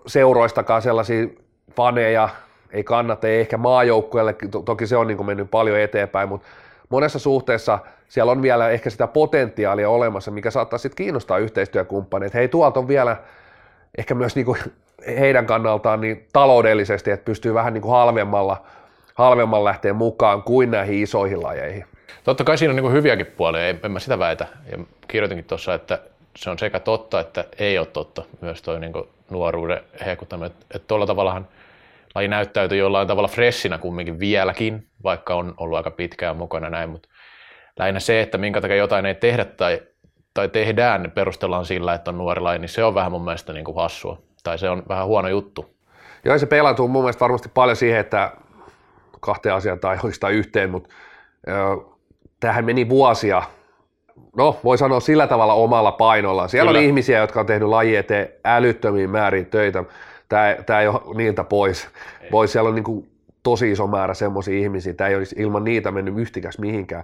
seuroistakaan sellaisia faneja, ei kannata, ei ehkä maajoukkueelle, toki se on niin mennyt paljon eteenpäin, mutta monessa suhteessa siellä on vielä ehkä sitä potentiaalia olemassa, mikä saattaa sitten kiinnostaa yhteistyökumppaneita. Hei, tuolta on vielä ehkä myös niin kuin heidän kannaltaan niin taloudellisesti, että pystyy vähän niin kuin halvemmalla, halvemmalla lähteä mukaan kuin näihin isoihin lajeihin. Totta kai siinä on niin hyviäkin puolia, en, en mä sitä väitä. Ja kirjoitinkin tuossa, että se on sekä totta että ei ole totta myös tuo niin nuoruuden hehkuttaminen. Että, tuolla tavallahan laji näyttäytyy jollain tavalla freshinä kumminkin vieläkin, vaikka on ollut aika pitkään mukana näin, mutta lähinnä se, että minkä takia jotain ei tehdä tai, tai tehdään, niin perustellaan sillä, että on nuori laji, niin se on vähän mun mielestä niin kuin hassua. Tai se on vähän huono juttu. Joo, se pelaantuu mun mielestä varmasti paljon siihen, että kahteen asiaan tai oikeastaan yhteen, mutta tähän meni vuosia, no voi sanoa sillä tavalla omalla painolla. Siellä Kyllä. on ihmisiä, jotka on tehnyt laji eteen älyttömiin määrin töitä. Tämä, tämä ei ole niiltä pois. Voi siellä on niin kuin tosi iso määrä semmoisia ihmisiä. Tämä ei olisi ilman niitä mennyt yhtikäs mihinkään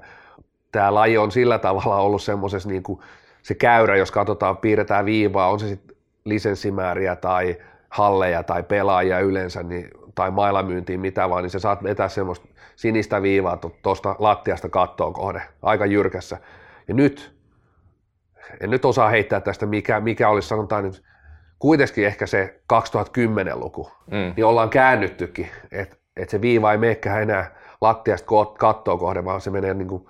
tämä laji on sillä tavalla ollut semmoisessa niin kuin se käyrä, jos katsotaan, piirretään viivaa, on se sitten lisenssimääriä tai halleja tai pelaajia yleensä niin, tai mailamyyntiin mitä vaan, niin se saat vetää semmoista sinistä viivaa tuosta lattiasta kattoon kohde aika jyrkässä. Ja nyt, en nyt osaa heittää tästä, mikä, mikä olisi sanotaan nyt, kuitenkin ehkä se 2010-luku, mm. niin ollaan käännyttykin, että et se viiva ei menekään enää lattiasta kattoon kohde, vaan se menee niin kuin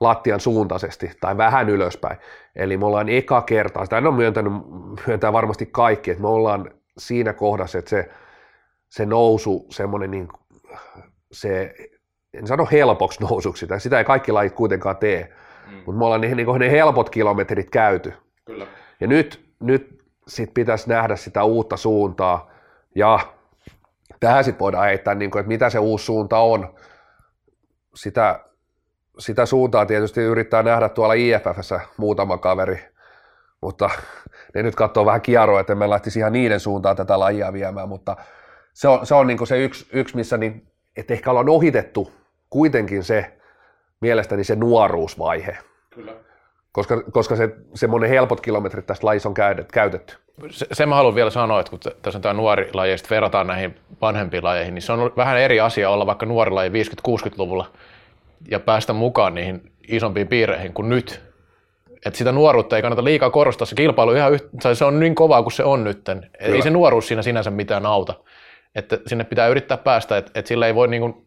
lattian suuntaisesti tai vähän ylöspäin. Eli me ollaan eka kertaa, sitä en ole myöntänyt, myöntää varmasti kaikki, että me ollaan siinä kohdassa, että se, se nousu, semmoinen niin, se, en sano helpoksi nousuksi, sitä, sitä ei kaikki lajit kuitenkaan tee, mm. mutta me ollaan ne, niin ne helpot kilometrit käyty. Kyllä. Ja nyt, nyt sit pitäisi nähdä sitä uutta suuntaa ja tähän sitten voidaan heittää, niin kuin, että mitä se uusi suunta on. Sitä sitä suuntaa tietysti yrittää nähdä tuolla IFFssä muutama kaveri, mutta ne nyt katsoo vähän kierroa, että me lähtisi ihan niiden suuntaan tätä lajia viemään, mutta se on se, on niin se yksi, yksi, missä niin, että ehkä ollaan ohitettu kuitenkin se mielestäni se nuoruusvaihe. Kyllä. Koska, koska se, semmoinen helpot kilometrit tästä lajissa on käytetty. Se, se mä haluan vielä sanoa, että kun tässä on tämä nuori laji ja verrataan näihin vanhempiin lajeihin, niin se on vähän eri asia olla vaikka nuori laji 50-60-luvulla ja päästä mukaan niihin isompiin piireihin kuin nyt. Että sitä nuoruutta ei kannata liikaa korostaa. Se kilpailu ihan yhtä, se on niin kovaa kuin se on nyt. Ei se nuoruus siinä sinänsä mitään auta. Että sinne pitää yrittää päästä, että, että sillä ei voi niin kuin,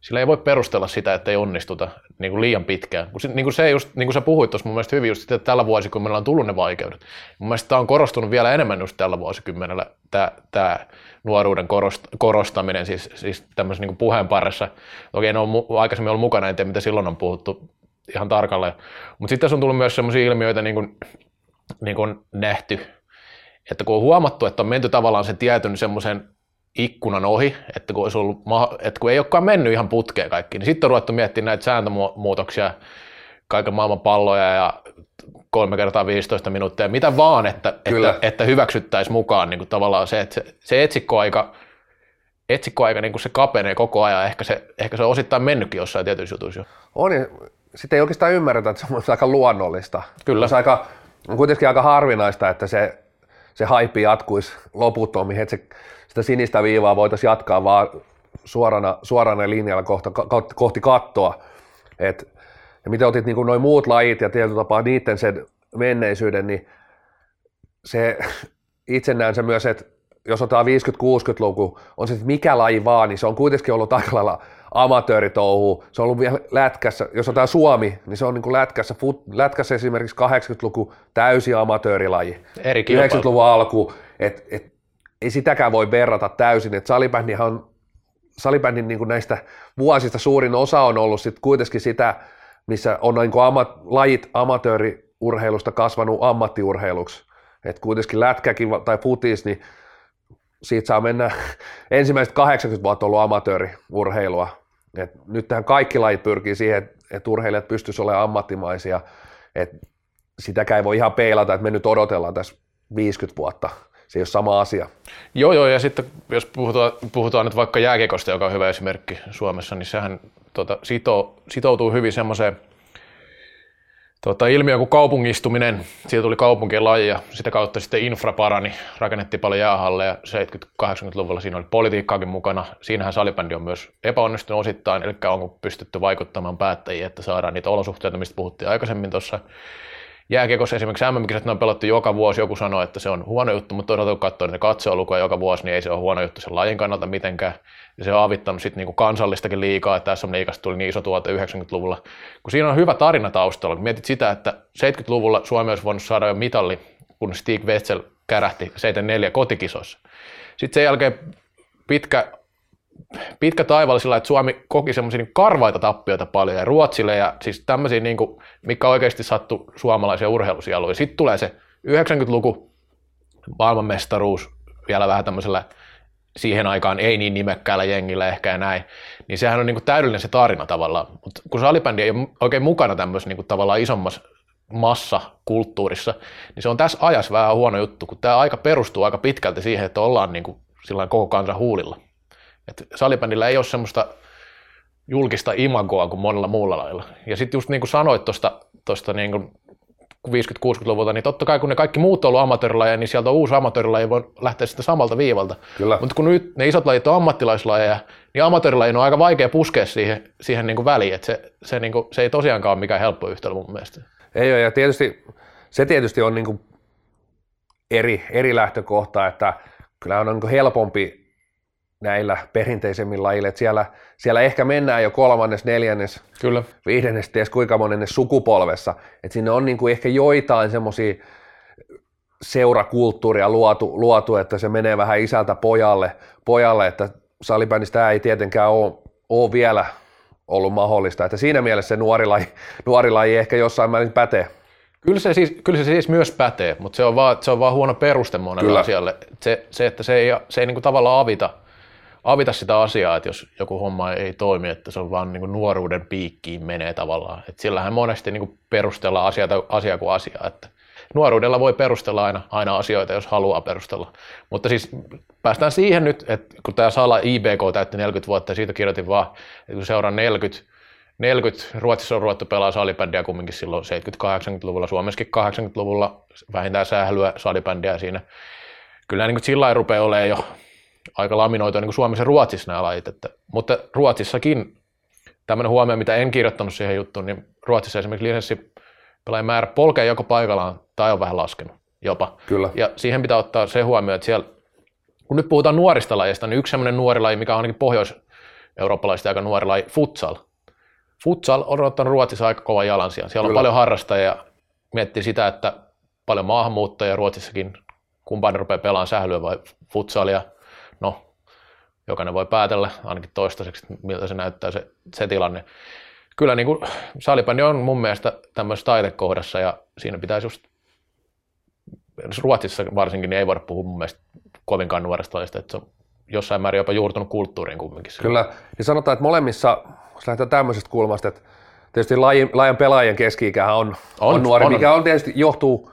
sillä ei voi perustella sitä, että ei onnistuta niin kuin liian pitkään. Kun, niin kuin se just, niin kuin sä puhuit tuossa mun mielestä hyvin just että tällä vuosikymmenellä on tullut ne vaikeudet. Mun mielestä tämä on korostunut vielä enemmän just tällä vuosikymmenellä, tämä, tämä nuoruuden korost, korostaminen, siis, siis tämmöisessä niin puheen parissa. Toki en ole aikaisemmin ollut mukana, en tiedä mitä silloin on puhuttu ihan tarkalleen. Mutta sitten tässä on tullut myös sellaisia ilmiöitä niin kuin, niin kuin nähty, että kun on huomattu, että on menty tavallaan sen tietyn semmoisen ikkunan ohi, että kun, olisi ollut, että kun ei olekaan mennyt ihan putkeen kaikki, niin sitten on ruvettu miettimään näitä sääntömuutoksia, kaiken maailman palloja ja kolme kertaa 15 minuuttia, mitä vaan, että, että, että hyväksyttäisiin mukaan niin kuin tavallaan se, että se, se etsikkoaika, etsikkoaika niin kuin se kapenee koko ajan, ehkä se, ehkä se on osittain mennytkin jossain tietyissä jutuissa jo. On, ja sitten ei oikeastaan ymmärretä, että se on aika luonnollista. Kyllä. Se on, aika, on kuitenkin aika harvinaista, että se, se haippi jatkuisi loputtomiin, että se, sitä sinistä viivaa voitaisiin jatkaa vaan suorana, suorana linjalla kohta, kohti kattoa. Et ja miten otit niin noin muut lajit ja tietyllä tapaa niiden sen menneisyyden, niin se itse näen se myös, että jos otetaan 50-60-luku, on se mikä laji vaan, niin se on kuitenkin ollut aika lailla amatööritouhua. Se on ollut vielä lätkässä, jos otetaan Suomi, niin se on niin kuin lätkässä, fut, lätkässä esimerkiksi 80-luku täysi amatöörilaji. Eri 90-luvun alku, että et, ei sitäkään voi verrata täysin, että salibändihan on salibändin niin kuin näistä vuosista suurin osa on ollut sit kuitenkin sitä, missä on niin kuin ama, lajit amatööriurheilusta kasvanut ammattiurheiluksi. Et kuitenkin lätkäkin tai futis, niin siitä saa mennä ensimmäiset 80 vuotta ollut amatööriurheilua. Et nyt tähän kaikki lajit pyrkii siihen, että urheilijat pystyisivät olemaan ammattimaisia. Et sitäkään ei voi ihan peilata, että me nyt odotellaan tässä 50 vuotta. Se ei ole sama asia. Joo, joo, ja sitten jos puhutaan, puhutaan nyt vaikka jääkiekosta, joka on hyvä esimerkki Suomessa, niin sehän tota, sitoo, sitoutuu hyvin semmoiseen tota, ilmiö kuin kaupungistuminen, siitä tuli kaupunkien laji ja sitä kautta sitten infra parani, rakennettiin paljon jäähalleja 70-80-luvulla, siinä oli politiikkaakin mukana, siinähän salibändi on myös epäonnistunut osittain, eli onko pystytty vaikuttamaan päättäjiin, että saadaan niitä olosuhteita, mistä puhuttiin aikaisemmin tuossa jääkiekossa esimerkiksi ne on pelattu joka vuosi, joku sanoo, että se on huono juttu, mutta toisaalta kun katsoo niitä katsojalukuja joka vuosi, niin ei se ole huono juttu sen lajin kannalta mitenkään. Ja se on avittanut sitten niinku kansallistakin liikaa, että tässä liikasta tuli niin iso tuote 90-luvulla. Kun siinä on hyvä tarina taustalla, mietit sitä, että 70-luvulla Suomi olisi voinut saada jo mitalli, kun Stig Wetzel kärähti 74 kotikisoissa. Sitten sen jälkeen pitkä pitkä taivaalla sillä, että Suomi koki semmoisia niin karvaita tappioita paljon ja Ruotsille ja siis tämmöisiä, niin kuin, mikä oikeasti sattui suomalaisia urheilusieluja. Sitten tulee se 90-luku maailmanmestaruus vielä vähän tämmöisellä siihen aikaan ei niin nimekkäällä jengillä ehkä ja näin, niin sehän on niin kuin täydellinen se tarina tavallaan. Mutta kun salibändi ei ole oikein mukana tämmöisessä niin kuin tavallaan isommassa massakulttuurissa, niin se on tässä ajassa vähän huono juttu, kun tämä aika perustuu aika pitkälti siihen, että ollaan niin kuin koko kansan huulilla. Et salibändillä ei ole semmoista julkista imagoa kuin monella muulla lailla. Ja sitten just niin kuin sanoit tuosta niin 50-60-luvulta, niin totta kai kun ne kaikki muut on ollut amatöörilajeja, niin sieltä on uusi amatöörilaji, voi lähteä sitten samalta viivalta. Mutta kun nyt ne isot lajit on ammattilaislajeja, niin amatöörilajin on aika vaikea puskea siihen, siihen niin kuin väliin, että se, se, niin kuin, se ei tosiaankaan ole mikään helppo yhtälö mun mielestä. Ei ole, ja tietysti, se tietysti on niin kuin eri, eri lähtökohta, että kyllä on niin helpompi näillä perinteisemmillä lajilla, että siellä, siellä ehkä mennään jo kolmannes, neljännes, Kyllä. viidennes, ties kuinka monennes sukupolvessa, että sinne on niin kuin ehkä joitain semmoisia seurakulttuuria luotu, luotu, että se menee vähän isältä pojalle, pojalle että salibändistä ei tietenkään ole, ole vielä ollut mahdollista, että siinä mielessä se nuori laji, nuori laji ehkä jossain määrin pätee. Kyllä se, siis, kyllä se siis myös pätee, mutta se on vaan, se on vaan huono peruste monelle asialle. Se, se, että se ei, se ei niin kuin tavallaan avita – avita sitä asiaa, että jos joku homma ei toimi, että se on vaan niin kuin nuoruuden piikkiin menee tavallaan. Että sillähän monesti niin kuin perustellaan asiaa, asia kuin asiaa. Että nuoruudella voi perustella aina, aina asioita, jos haluaa perustella. Mutta siis päästään siihen nyt, että kun tämä Sala IBK täytti 40 vuotta, ja siitä kirjoitin vaan, että kun seuraa 40, 40, Ruotsissa on ruvettu pelaa salibändiä kumminkin silloin 70-80-luvulla, Suomessakin 80-luvulla, vähintään sählyä salibändiä siinä. Kyllä niin kuin sillä rupeaa olemaan jo aika laminoitua niin kuin Suomessa ja Ruotsissa nämä lajit. Että, mutta Ruotsissakin tämmöinen huomio, mitä en kirjoittanut siihen juttuun, niin Ruotsissa esimerkiksi lisenssi pelaajan määrä polkee joko paikallaan tai on vähän laskenut jopa. Kyllä. Ja siihen pitää ottaa se huomio, että siellä, kun nyt puhutaan nuorista lajeista, niin yksi semmoinen nuori laji, mikä on ainakin pohjois-eurooppalaisesti aika nuori laji, futsal. Futsal on ottanut Ruotsissa aika kova jalansia. Siellä Kyllä. on paljon harrastajia, miettii sitä, että paljon maahanmuuttajia Ruotsissakin, kumpaan rupeaa pelaamaan sählyä vai futsalia – jokainen voi päätellä ainakin toistaiseksi, miltä se näyttää se, se tilanne. Kyllä niin kuin, salibändi on mun mielestä tämmöisessä taitekohdassa ja siinä pitäisi just Ruotsissa varsinkin niin ei voida puhua mun mielestä kovinkaan nuoresta lajista, että se on jossain määrin jopa juurtunut kulttuuriin kumminkin. Kyllä, ja sanotaan, että molemmissa, jos lähdetään tämmöisestä kulmasta, että tietysti lajin, lajin pelaajien keski on, on, on, nuori, on, mikä on tietysti johtuu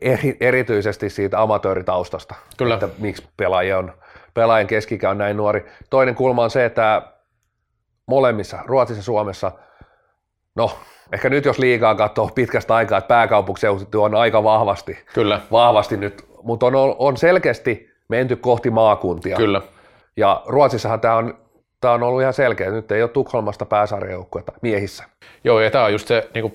eri, erityisesti siitä amatööritaustasta, Kyllä. että miksi pelaaja on, pelaajan keski on näin nuori. Toinen kulma on se, että molemmissa, Ruotsissa ja Suomessa, no ehkä nyt jos liikaa katsoo pitkästä aikaa, että pääkaupunkiseutu on aika vahvasti, Kyllä. vahvasti nyt, mutta on, on selkeästi menty kohti maakuntia. Kyllä. Ja Ruotsissahan tämä on, tämä on ollut ihan selkeä. Nyt ei ole Tukholmasta pääsarjajoukkuetta miehissä. Joo, ja tämä on just se niin kuin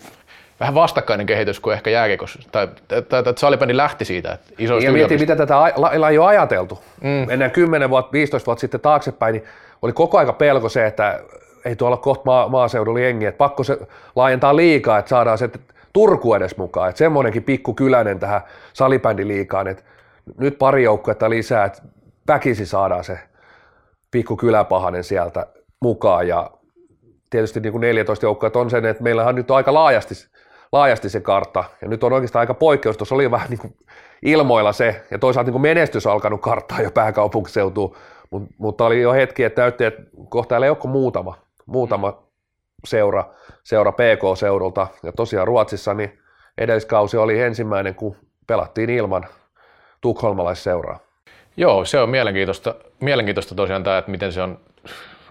vähän vastakkainen kehitys kuin ehkä jääkiekossa. Tai, tai, tai salibändi lähti siitä. Että ja miettii, mitä tätä lajia on ajateltu. Mm. Ennen 10 vuotta, 15 vuotta sitten taaksepäin, niin oli koko aika pelko se, että ei tuolla kohta maa, maaseudulla jengi, että pakko se laajentaa liikaa, että saadaan se Turku edes mukaan, että semmoinenkin pikku kyläinen tähän salibändiliikaan, että nyt pari joukkuetta lisää, että väkisi saadaan se pikku kyläpahanen sieltä mukaan ja tietysti niin kuin 14 joukkuetta on sen, että meillähän nyt on aika laajasti, laajasti se kartta. Ja nyt on oikeastaan aika poikkeus, tuossa oli vähän niin kuin ilmoilla se. Ja toisaalta niin menestys alkanut karttaa jo pääkaupunkiseutuun, mutta, mutta oli jo hetki, että näytti, että kohta ei ole muutama, muutama seura, seura PK-seudulta ja tosiaan Ruotsissa niin edelliskausi oli ensimmäinen, kun pelattiin ilman tukholmalaisseuraa. Joo, se on mielenkiintoista, mielenkiintoista tosiaan tämä, että miten se on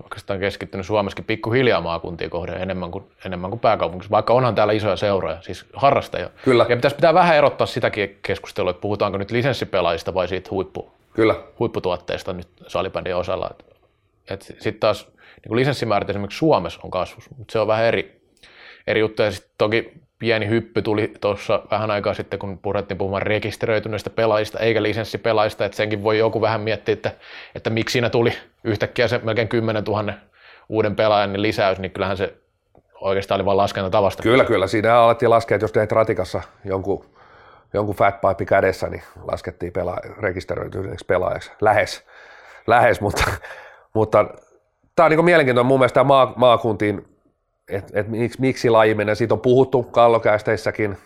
oikeastaan keskittynyt Suomessakin pikkuhiljaa maakuntia kohden enemmän kuin, enemmän kuin pääkaupungissa, vaikka onhan täällä isoja seuroja, siis harrastajia. Kyllä. Ja pitäisi pitää vähän erottaa sitäkin keskustelua, että puhutaanko nyt lisenssipelaajista vai siitä huippu, Kyllä. huipputuotteista nyt salibändin osalla. Sitten taas niin lisenssimäärät esimerkiksi Suomessa on kasvussa, mutta se on vähän eri, eri juttu. Ja sitten toki pieni hyppy tuli tuossa vähän aikaa sitten, kun puhuttiin puhumaan rekisteröityneistä pelaajista eikä lisenssipelaajista, että senkin voi joku vähän miettiä, että, että miksi siinä tuli yhtäkkiä se melkein 10 000 uuden pelaajan lisäys, niin kyllähän se oikeastaan oli vain laskentatavasta. Kyllä, kyllä. Siinä alettiin laskea, että jos teet ratikassa jonkun, jonkun fatpipe kädessä, niin laskettiin pela- rekisteröityneeksi pelaajaksi. Lähes, lähes mutta, mutta tämä on niin mielenkiintoinen mun mielestä maa, maakuntiin että et miksi, miksi laji menee, siitä on puhuttu kallokäisteissäkin,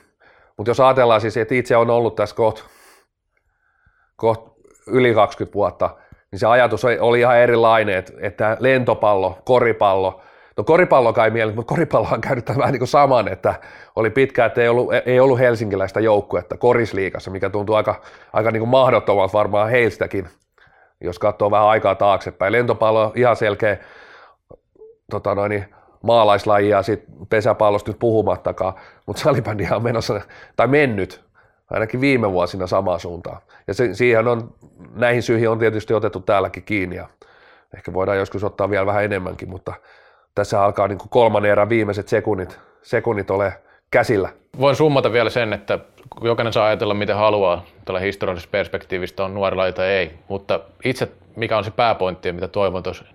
mutta jos ajatellaan siis, että itse on ollut tässä kohta koht yli 20 vuotta, niin se ajatus oli ihan erilainen, että, että lentopallo, koripallo, no koripallo kai mieleen, mutta koripallo on käynyt vähän niin kuin saman, että oli pitkä, että ei ollut, ei ollut helsinkiläistä joukkuetta korisliikassa, mikä tuntuu aika, aika niin kuin mahdottomalta varmaan heistäkin, jos katsoo vähän aikaa taaksepäin. Lentopallo ihan selkeä tota noin, maalaislajia sit pesäpallosta nyt puhumattakaan, mutta salibändiä on menossa, tai mennyt ainakin viime vuosina samaan suuntaan. Ja se, siihen on, näihin syihin on tietysti otettu täälläkin kiinni ja ehkä voidaan joskus ottaa vielä vähän enemmänkin, mutta tässä alkaa niin kolmannen erän viimeiset sekunnit, sekunnit ole käsillä. Voin summata vielä sen, että jokainen saa ajatella miten haluaa tällä historiallisesta perspektiivistä on nuori tai ei, mutta itse mikä on se pääpointti ja mitä toivon tosiaan,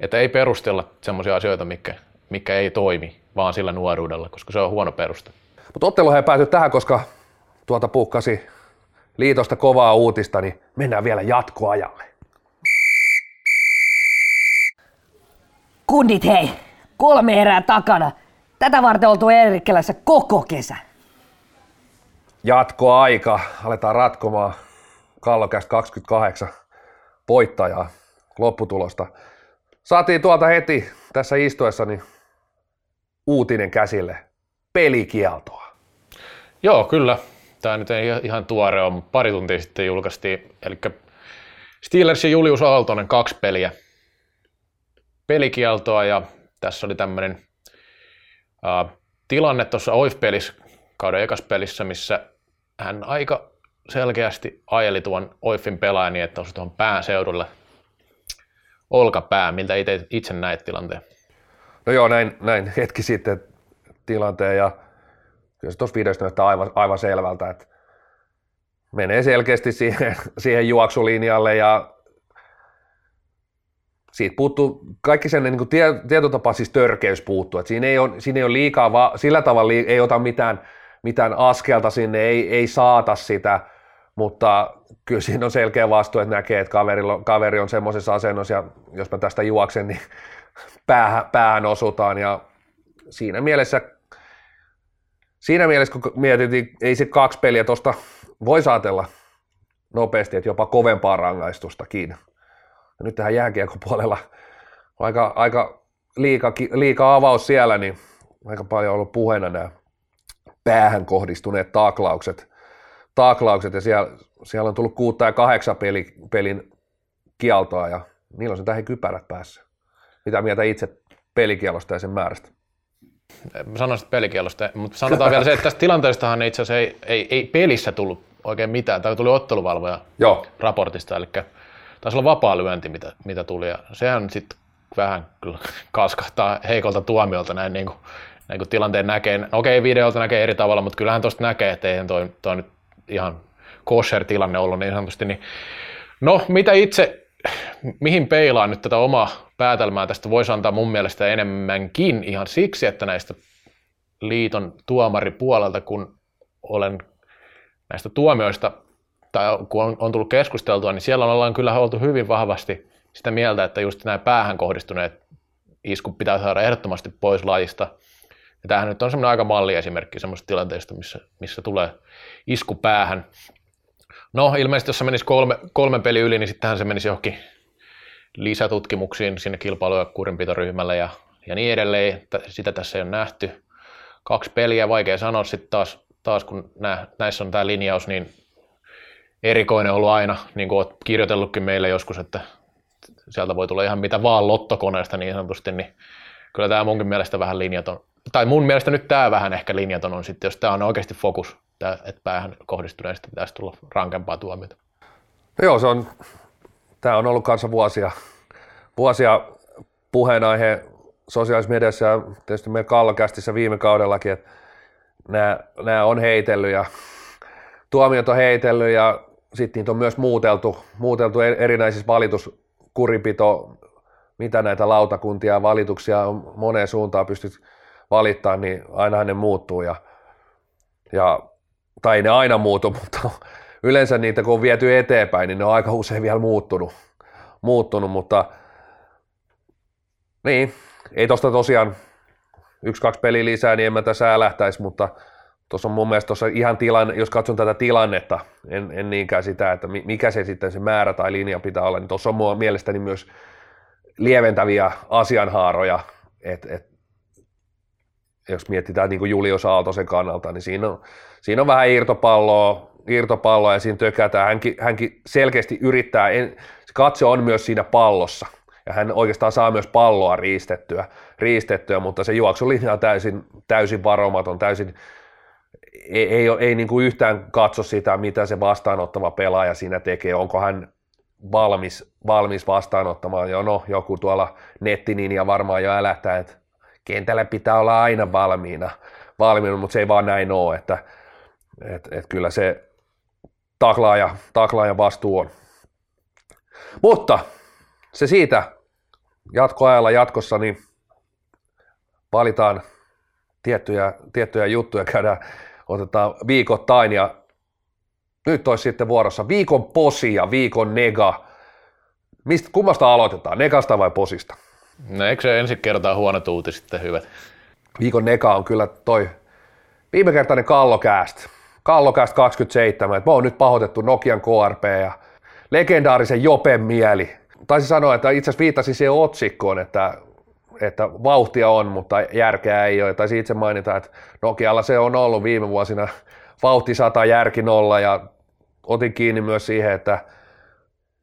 että ei perustella sellaisia asioita, mikä mikä ei toimi, vaan sillä nuoruudella, koska se on huono peruste. Mutta ottelu ei pääty tähän, koska tuota puukkasi liitosta kovaa uutista, niin mennään vielä jatkoajalle. Kundit hei, kolme erää takana. Tätä varten oltu Eerikkelässä koko kesä. Jatkoaika. Aletaan ratkomaan Kallokästä 28 voittajaa lopputulosta. Saatiin tuolta heti tässä istuessani uutinen käsille, pelikieltoa. Joo, kyllä. Tämä nyt ei ihan tuore ole, mutta pari tuntia sitten julkaistiin. Eli Steelers ja Julius Aaltonen kaksi peliä pelikieltoa ja tässä oli tämmöinen uh, tilanne tuossa OIF-pelissä, kauden ekas pelissä, missä hän aika selkeästi ajeli tuon OIFin pelaajan niin, että osui tuohon pään seudulle olkapää. Miltä itse, itse näet tilanteen? No joo, näin, näin hetki sitten tilanteen ja kyllä se tuossa videosta näyttää aivan, aivan selvältä, että menee selkeästi siihen, siihen juoksulinjalle ja siitä puuttuu, kaikki sen niin kuin tie, tietotapa siis törkeys puuttuu, että siinä ei ole, siinä ei ole liikaa, va, sillä tavalla ei ota mitään, mitään askelta sinne, ei, ei saata sitä, mutta kyllä siinä on selkeä vastuu, että näkee, että kaveri, kaveri on semmoisessa asennossa ja jos mä tästä juoksen, niin päähän, päähän osutaan ja siinä mielessä, siinä mielessä kun mietittiin, ei se kaksi peliä tuosta voi saatella nopeasti, että jopa kovempaa rangaistustakin. Ja nyt tähän jääkiekopuolella aika, aika liika, liika avaus siellä, niin aika paljon ollut puheena nämä päähän kohdistuneet taklaukset, taklaukset ja siellä, siellä on tullut kuutta ja kahdeksan peli, pelin kieltoa ja niillä on se tähän kypärät päässä. Mitä mieltä itse pelikielosta ja sen määrästä? Mä sanoisin pelikielosta, mutta sanotaan vielä se, että tästä tilanteestahan itse asiassa ei, ei, ei pelissä tullut oikein mitään. Tämä tuli otteluvalvoja Joo. raportista, eli taisi olla vapaa lyönti, mitä, mitä tuli. Ja sehän sitten vähän kyllä kaskahtaa heikolta tuomiolta näin, niin kuin, näin kuin tilanteen näkee. No okei, videolta näkee eri tavalla, mutta kyllähän tuosta näkee, että eihän toi, toi nyt ihan kosher tilanne ollut niin sanotusti. Niin, no, mitä itse mihin peilaan nyt tätä omaa päätelmää tästä voisi antaa mun mielestä enemmänkin ihan siksi, että näistä liiton tuomaripuolelta, kun olen näistä tuomioista, tai kun on, on tullut keskusteltua, niin siellä ollaan kyllä oltu hyvin vahvasti sitä mieltä, että just nämä päähän kohdistuneet iskut pitää saada ehdottomasti pois lajista. Ja tämähän nyt on semmoinen aika malliesimerkki semmoisesta tilanteesta, missä, missä tulee isku päähän. No ilmeisesti jos se menisi kolme, kolmen peli yli, niin sittenhän se menisi johonkin lisätutkimuksiin sinne kilpailu- ja kurinpitoryhmälle ja, ja niin edelleen. Sitä tässä ei ole nähty. Kaksi peliä, vaikea sanoa sitten taas, taas kun nää, näissä on tämä linjaus, niin erikoinen ollut aina, niin kuin olet kirjoitellutkin meille joskus, että sieltä voi tulla ihan mitä vaan lottokoneesta niin sanotusti, niin kyllä tämä munkin mielestä vähän linjaton, tai mun mielestä nyt tämä vähän ehkä linjaton on sitten, jos tämä on oikeasti fokus, että päähän kohdistuneesta pitäisi tulla rankempaa tuomiota. No joo, se on, tämä on ollut kanssa vuosia, vuosia puheenaihe sosiaalisessa mediassa ja tietysti meidän kallokästissä viime kaudellakin, että nämä, nämä on heitellyt ja tuomiot on heitellyt ja sitten niitä on myös muuteltu, muuteltu erinäisissä valituskuripito, mitä näitä lautakuntia ja valituksia on moneen suuntaan pystyt valittaa, niin aina ne muuttuu ja, ja tai ne aina muutu, mutta yleensä niitä kun on viety eteenpäin, niin ne on aika usein vielä muuttunut, muuttunut mutta niin, ei tosta tosiaan yksi, kaksi peliä lisää, niin en mä tässä lähtäisi, mutta tuossa on mun mielestä tuossa ihan tilanne, jos katson tätä tilannetta, en, en niinkään sitä, että mikä se sitten se määrä tai linja pitää olla, niin tuossa on mun mielestäni myös lieventäviä asianhaaroja, että et, jos mietitään niin kuin Julius Aaltosen kannalta, niin siinä on, siinä on vähän irtopalloa, irtopalloa ja siinä tökätään. Hänkin, hänkin selkeästi yrittää, en, se katse on myös siinä pallossa ja hän oikeastaan saa myös palloa riistettyä, riistettyä mutta se juoksulinja on täysin, täysin varomaton, täysin ei, ei, ei niin kuin yhtään katso sitä, mitä se vastaanottava pelaaja siinä tekee, onko hän valmis, valmis vastaanottamaan. Jo, no, joku tuolla nettininja varmaan jo älähtää, että kentällä pitää olla aina valmiina, valmiina mutta se ei vaan näin ole, että et, et kyllä se taklaaja, taklaaja vastuu on. Mutta se siitä jatkoajalla jatkossa, niin valitaan tiettyjä, tiettyjä juttuja, käydään otetaan viikoittain ja nyt olisi sitten vuorossa viikon posi ja viikon nega. Mistä, kummasta aloitetaan, negasta vai posista? No eikö se ensi kertaa huonot uutiset sitten hyvät? Viikon nega on kyllä toi viimekertainen Kallokääst. Kallokääst 27, että mä oon nyt pahoitettu Nokian KRP ja legendaarisen Jopen mieli. Taisin sanoa, että itse asiassa viittasin siihen otsikkoon, että että vauhtia on, mutta järkeä ei ole. Tai itse mainita, että Nokialla se on ollut viime vuosina vauhti sata, järki nolla ja otin kiinni myös siihen, että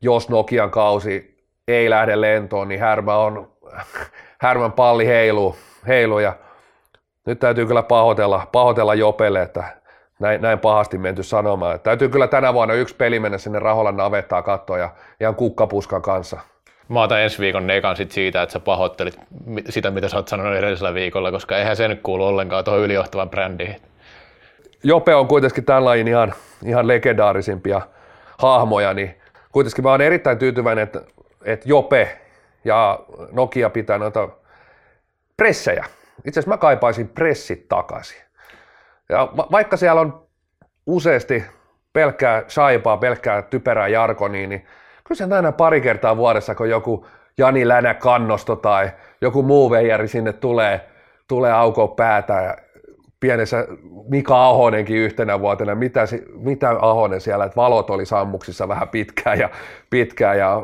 jos Nokian kausi ei lähde lentoon, niin härmä on, härmän palli heiluu, heiluu ja nyt täytyy kyllä pahoitella, pahoitella Jopelle, että näin, näin pahasti menty sanomaan. Täytyy kyllä tänä vuonna yksi peli mennä sinne Raholan navettaa katsoa ja ihan kukkapuskan kanssa. Mä otan ensi viikon nekan sit siitä, että sä pahoittelit sitä, mitä sä oot sanonut edellisellä viikolla, koska eihän se nyt kuulu ollenkaan tuohon ylijohtavan brändiin. Jope on kuitenkin tämän lajin ihan, ihan legendaarisimpia hahmoja, niin kuitenkin mä oon erittäin tyytyväinen, että, että Jope ja Nokia pitää noita pressejä. Itse asiassa mä kaipaisin pressit takaisin. Ja vaikka siellä on useasti pelkkää shaipaa, pelkkää typerää jarkonia, niin kyllä se aina pari kertaa vuodessa, kun joku Jani Länä kannosto tai joku muu veijari sinne tulee, tulee aukoa päätä ja pienessä Mika Ahonenkin yhtenä vuotena, mitä, mitä Ahonen siellä, että valot oli sammuksissa vähän pitkään ja, pitkään ja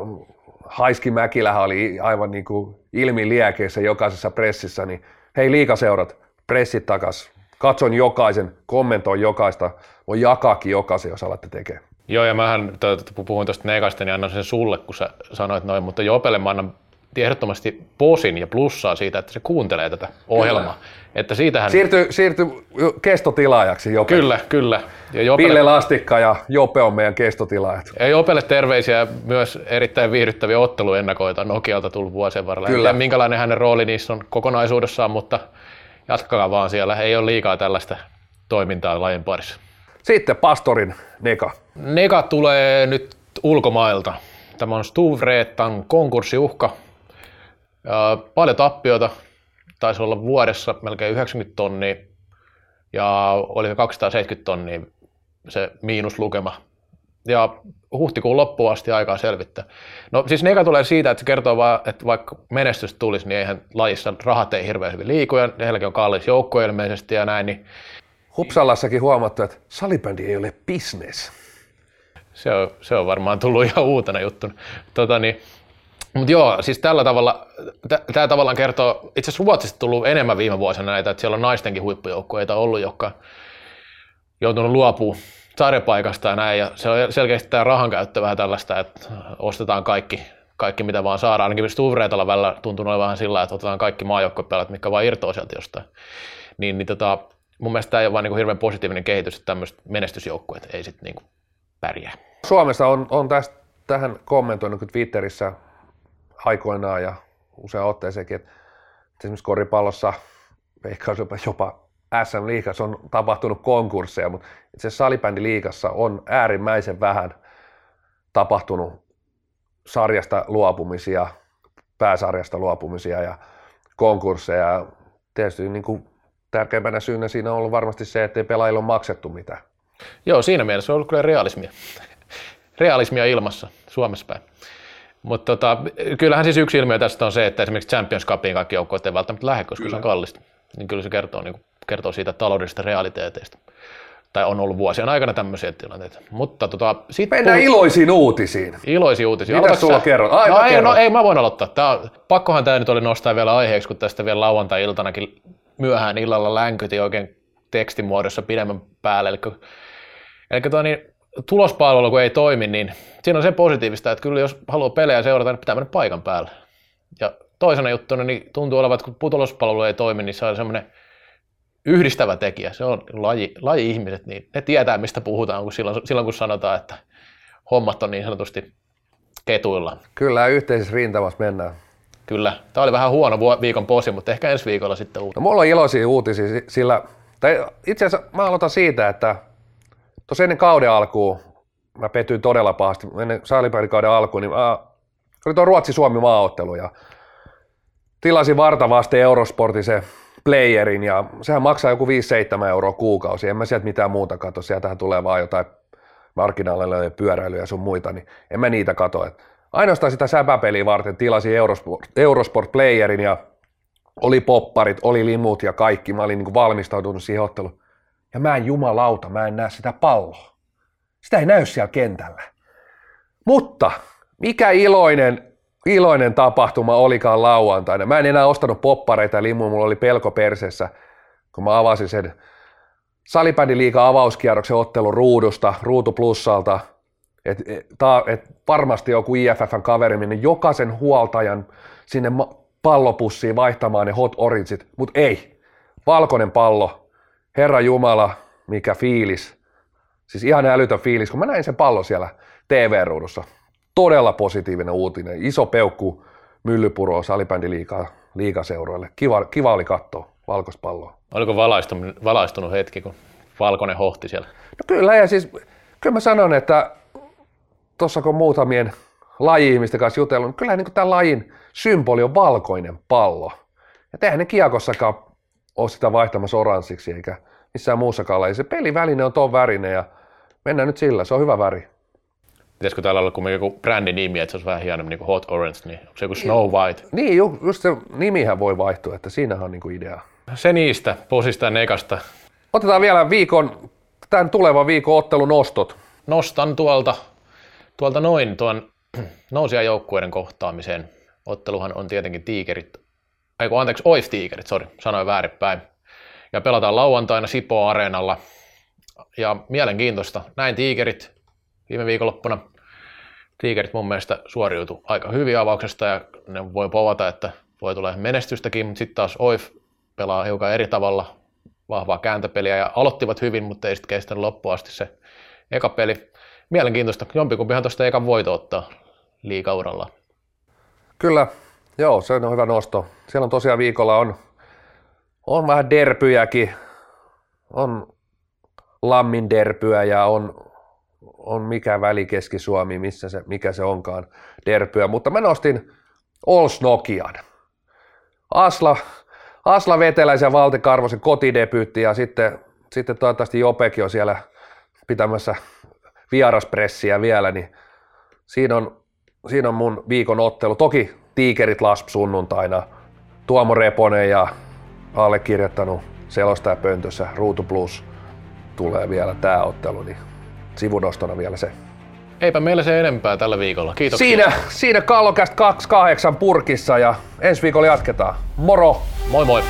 Haiski Mäkilähän oli aivan niin kuin ilmiliekeissä jokaisessa pressissä, niin hei liikaseurat, pressit takas, katson jokaisen, kommentoin jokaista, voi jakaakin jokaisen, jos alatte tekemään. Joo, ja mähän puhuin tuosta negasta, niin annan sen sulle, kun sä sanoit noin, mutta Jopelle mä annan ehdottomasti posin ja plussaa siitä, että se kuuntelee tätä ohjelmaa. Kyllä. Että siitähän... Siirtyy, siirtyy kestotilaajaksi Jope. Kyllä, kyllä. Ja Jopelle... Ville Lastikka ja Jope on meidän kestotilaajat. Ja Jopelle terveisiä myös erittäin viihdyttäviä otteluennakoita Nokialta tullut vuosien varrella. Kyllä. En minkälainen hänen rooli niissä on kokonaisuudessaan, mutta jatkakaa vaan siellä. Ei ole liikaa tällaista toimintaa lajin parissa. Sitten Pastorin Neka. Neka tulee nyt ulkomailta. tämä on Stuvreetan konkurssiuhka. Paljon tappiota, taisi olla vuodessa melkein 90 tonnia ja oli 270 tonnia se miinuslukema. Ja huhtikuun loppuun asti aikaa selvittää. No siis neka tulee siitä, että se kertoo vaan, että vaikka menestys tulisi, niin eihän lajissa rahat ei hirveän hyvin liiku ja heilläkin on kallis joukko ilmeisesti ja näin. Niin... Hupsalassakin huomattu, että salibändi ei ole business. Se on, se on varmaan tullut ihan uutena juttuna. Tota niin, mutta joo, siis tällä tavalla, tämä tavallaan kertoo, itse asiassa Ruotsista tullut enemmän viime vuosina näitä, että siellä on naistenkin huippujoukkoja ollut, jotka joutunut luopumaan sarjapaikasta ja näin, ja se on selkeästi tämä rahan käyttö vähän tällaista, että ostetaan kaikki, kaikki mitä vaan saadaan. Ainakin Stuvreetalla välillä tuntuu olevan vähän sillä, että otetaan kaikki maajoukkopelat, mitkä vaan irtoaa sieltä jostain. Niin, niin tota, mun mielestä tämä ei ole vaan niin hirveän positiivinen kehitys, että tämmöiset menestysjoukkueet ei sitten niin pärjää. Suomessa on, on tästä, tähän kommentoinut Twitterissä aikoinaan ja usein otteeseenkin, että esimerkiksi koripallossa, veikkaus jopa, jopa SM Liigassa on tapahtunut konkursseja, mutta itse asiassa salibändiliigassa on äärimmäisen vähän tapahtunut sarjasta luopumisia, pääsarjasta luopumisia ja konkursseja. Tietysti niin kuin tärkeimpänä syynä siinä on ollut varmasti se, että ei pelaajilla ole maksettu mitään. Joo, siinä mielessä on ollut kyllä realismia. realismia ilmassa Suomessa päin. Mutta tota, kyllähän siis yksi ilmiö tästä on se, että esimerkiksi Champions Cupiin kaikki joukkueet ei välttämättä lähde, koska kyllä. se on kallista. Niin kyllä se kertoo, niin kuin, kertoo siitä taloudellisesta realiteeteista. Tai on ollut vuosien aikana tämmöisiä tilanteita. Mutta tota, sit Mennään puhut... iloisiin uutisiin. Iloisiin uutisiin. Mitä sulla kerrot? Ai, no, ei, no, ei, mä voin aloittaa. Tää, pakkohan tämä nyt oli nostaa vielä aiheeksi, kun tästä vielä lauantai-iltanakin myöhään illalla länkytin oikein tekstimuodossa pidemmän päälle. Eli, eli toi, niin, tulospalvelu kun ei toimi, niin siinä on se positiivista, että kyllä jos haluaa pelejä seurata, niin pitää mennä paikan päälle. Ja toisena juttuna niin tuntuu olevan, että kun tulospalvelu ei toimi, niin se on semmoinen yhdistävä tekijä. Se on laji, laji-ihmiset, niin ne tietää, mistä puhutaan kun silloin, silloin, kun sanotaan, että hommat on niin sanotusti ketuilla. Kyllä, yhteisessä rintamassa mennään. Kyllä. Tämä oli vähän huono viikon posi, mutta ehkä ensi viikolla sitten uusi. No, mulla on iloisia uutisia, sillä tai itse asiassa mä aloitan siitä, että Tuossa ennen kauden alkuun, mä petyin todella pahasti, ennen saalipärikauden alkuun, niin mä, oli tuo Ruotsi-Suomi maaottelu ja tilasin vartavasti Eurosportin se playerin ja sehän maksaa joku 5-7 euroa kuukausi. En mä sieltä mitään muuta katso, sieltähän tulee vaan jotain markkinaaleille ja pyöräilyä ja sun muita, niin en mä niitä katso. Et ainoastaan sitä säpäpeliä varten tilasin Eurosport, Eurosport playerin ja oli popparit, oli limut ja kaikki. Mä olin niin valmistautunut siihen otteluun ja mä en jumalauta, mä en näe sitä palloa. Sitä ei näy siellä kentällä. Mutta mikä iloinen, iloinen tapahtuma olikaan lauantaina. Mä en enää ostanut poppareita ja limuja, mulla oli pelko persessä, kun mä avasin sen salibändiliiga avauskierroksen ottelun ruudusta, ruutu plussalta, että et, et varmasti joku IFFn kaveri minne jokaisen huoltajan sinne pallopussiin vaihtamaan ne hot orangeit, mutta ei. Valkoinen pallo, Herra Jumala, mikä fiilis. Siis ihan älytön fiilis, kun mä näin sen pallon siellä TV-ruudussa. Todella positiivinen uutinen. Iso peukku Myllypuro salibändiliigaa liigaseuroille. Kiva, kiva oli katsoa valkoista palloa. Oliko valaistunut, valaistunut hetki, kun valkoinen hohti siellä? No kyllä, ja siis kyllä mä sanon, että tuossa kun muutamien laji-ihmisten kanssa jutellut, niin kyllä niin tämä lajin symboli on valkoinen pallo. Ja tehän ne kiekossakaan ole sitä vaihtamassa oranssiksi eikä missään muussakaan lajissa. Se peliväline on tuon värinen ja mennään nyt sillä, se on hyvä väri. Pitäisikö täällä olla kuin joku brändinimi, että se olisi vähän hienompi niin kuin Hot Orange, niin onko se joku Snow White? Niin, just se nimihän voi vaihtua, että siinähän on niin kuin idea. Se niistä, posista ja nekasta. Otetaan vielä viikon, tämän tulevan viikon ottelun nostot. Nostan tuolta, tuolta noin tuon nousijajoukkueiden kohtaamisen. Otteluhan on tietenkin tiikerit ei kun anteeksi, Oif Tigerit, sori, sanoin väärinpäin. Ja pelataan lauantaina Sipo Areenalla. Ja mielenkiintoista, näin Tigerit viime viikonloppuna. Tigerit mun mielestä suoriutui aika hyvin avauksesta ja ne voi povata, että voi tulla menestystäkin, mutta sitten taas Oif pelaa hiukan eri tavalla, vahvaa kääntöpeliä ja aloittivat hyvin, mutta ei sitten kestänyt loppuun asti se eka peli. Mielenkiintoista, jompikumpihan tuosta ekan voito ottaa liikauralla. Kyllä, Joo, se on hyvä nosto. Siellä on tosiaan viikolla on, on vähän derpyjäkin, on lammin derpyä ja on, on mikä väli Keski-Suomi, missä se, mikä se onkaan derpyä, mutta mä nostin Ols Nokian. Asla, Asla Veteläisen ja Valti Karvosen kotidebyytti ja sitten, sitten toivottavasti Jopekin on siellä pitämässä vieraspressiä vielä, niin siinä on, siinä on mun viikon ottelu. Toki Tiikerit Lasp sunnuntaina, Tuomo Reponen ja allekirjoittanut selostajapöntössä Ruutu Plus tulee vielä tämä ottelu, niin sivunostona vielä se. Eipä meillä se enempää tällä viikolla. Kiitos. Siinä, siinä Kallokäst 28 purkissa ja ensi viikolla jatketaan. Moro! Moi moi!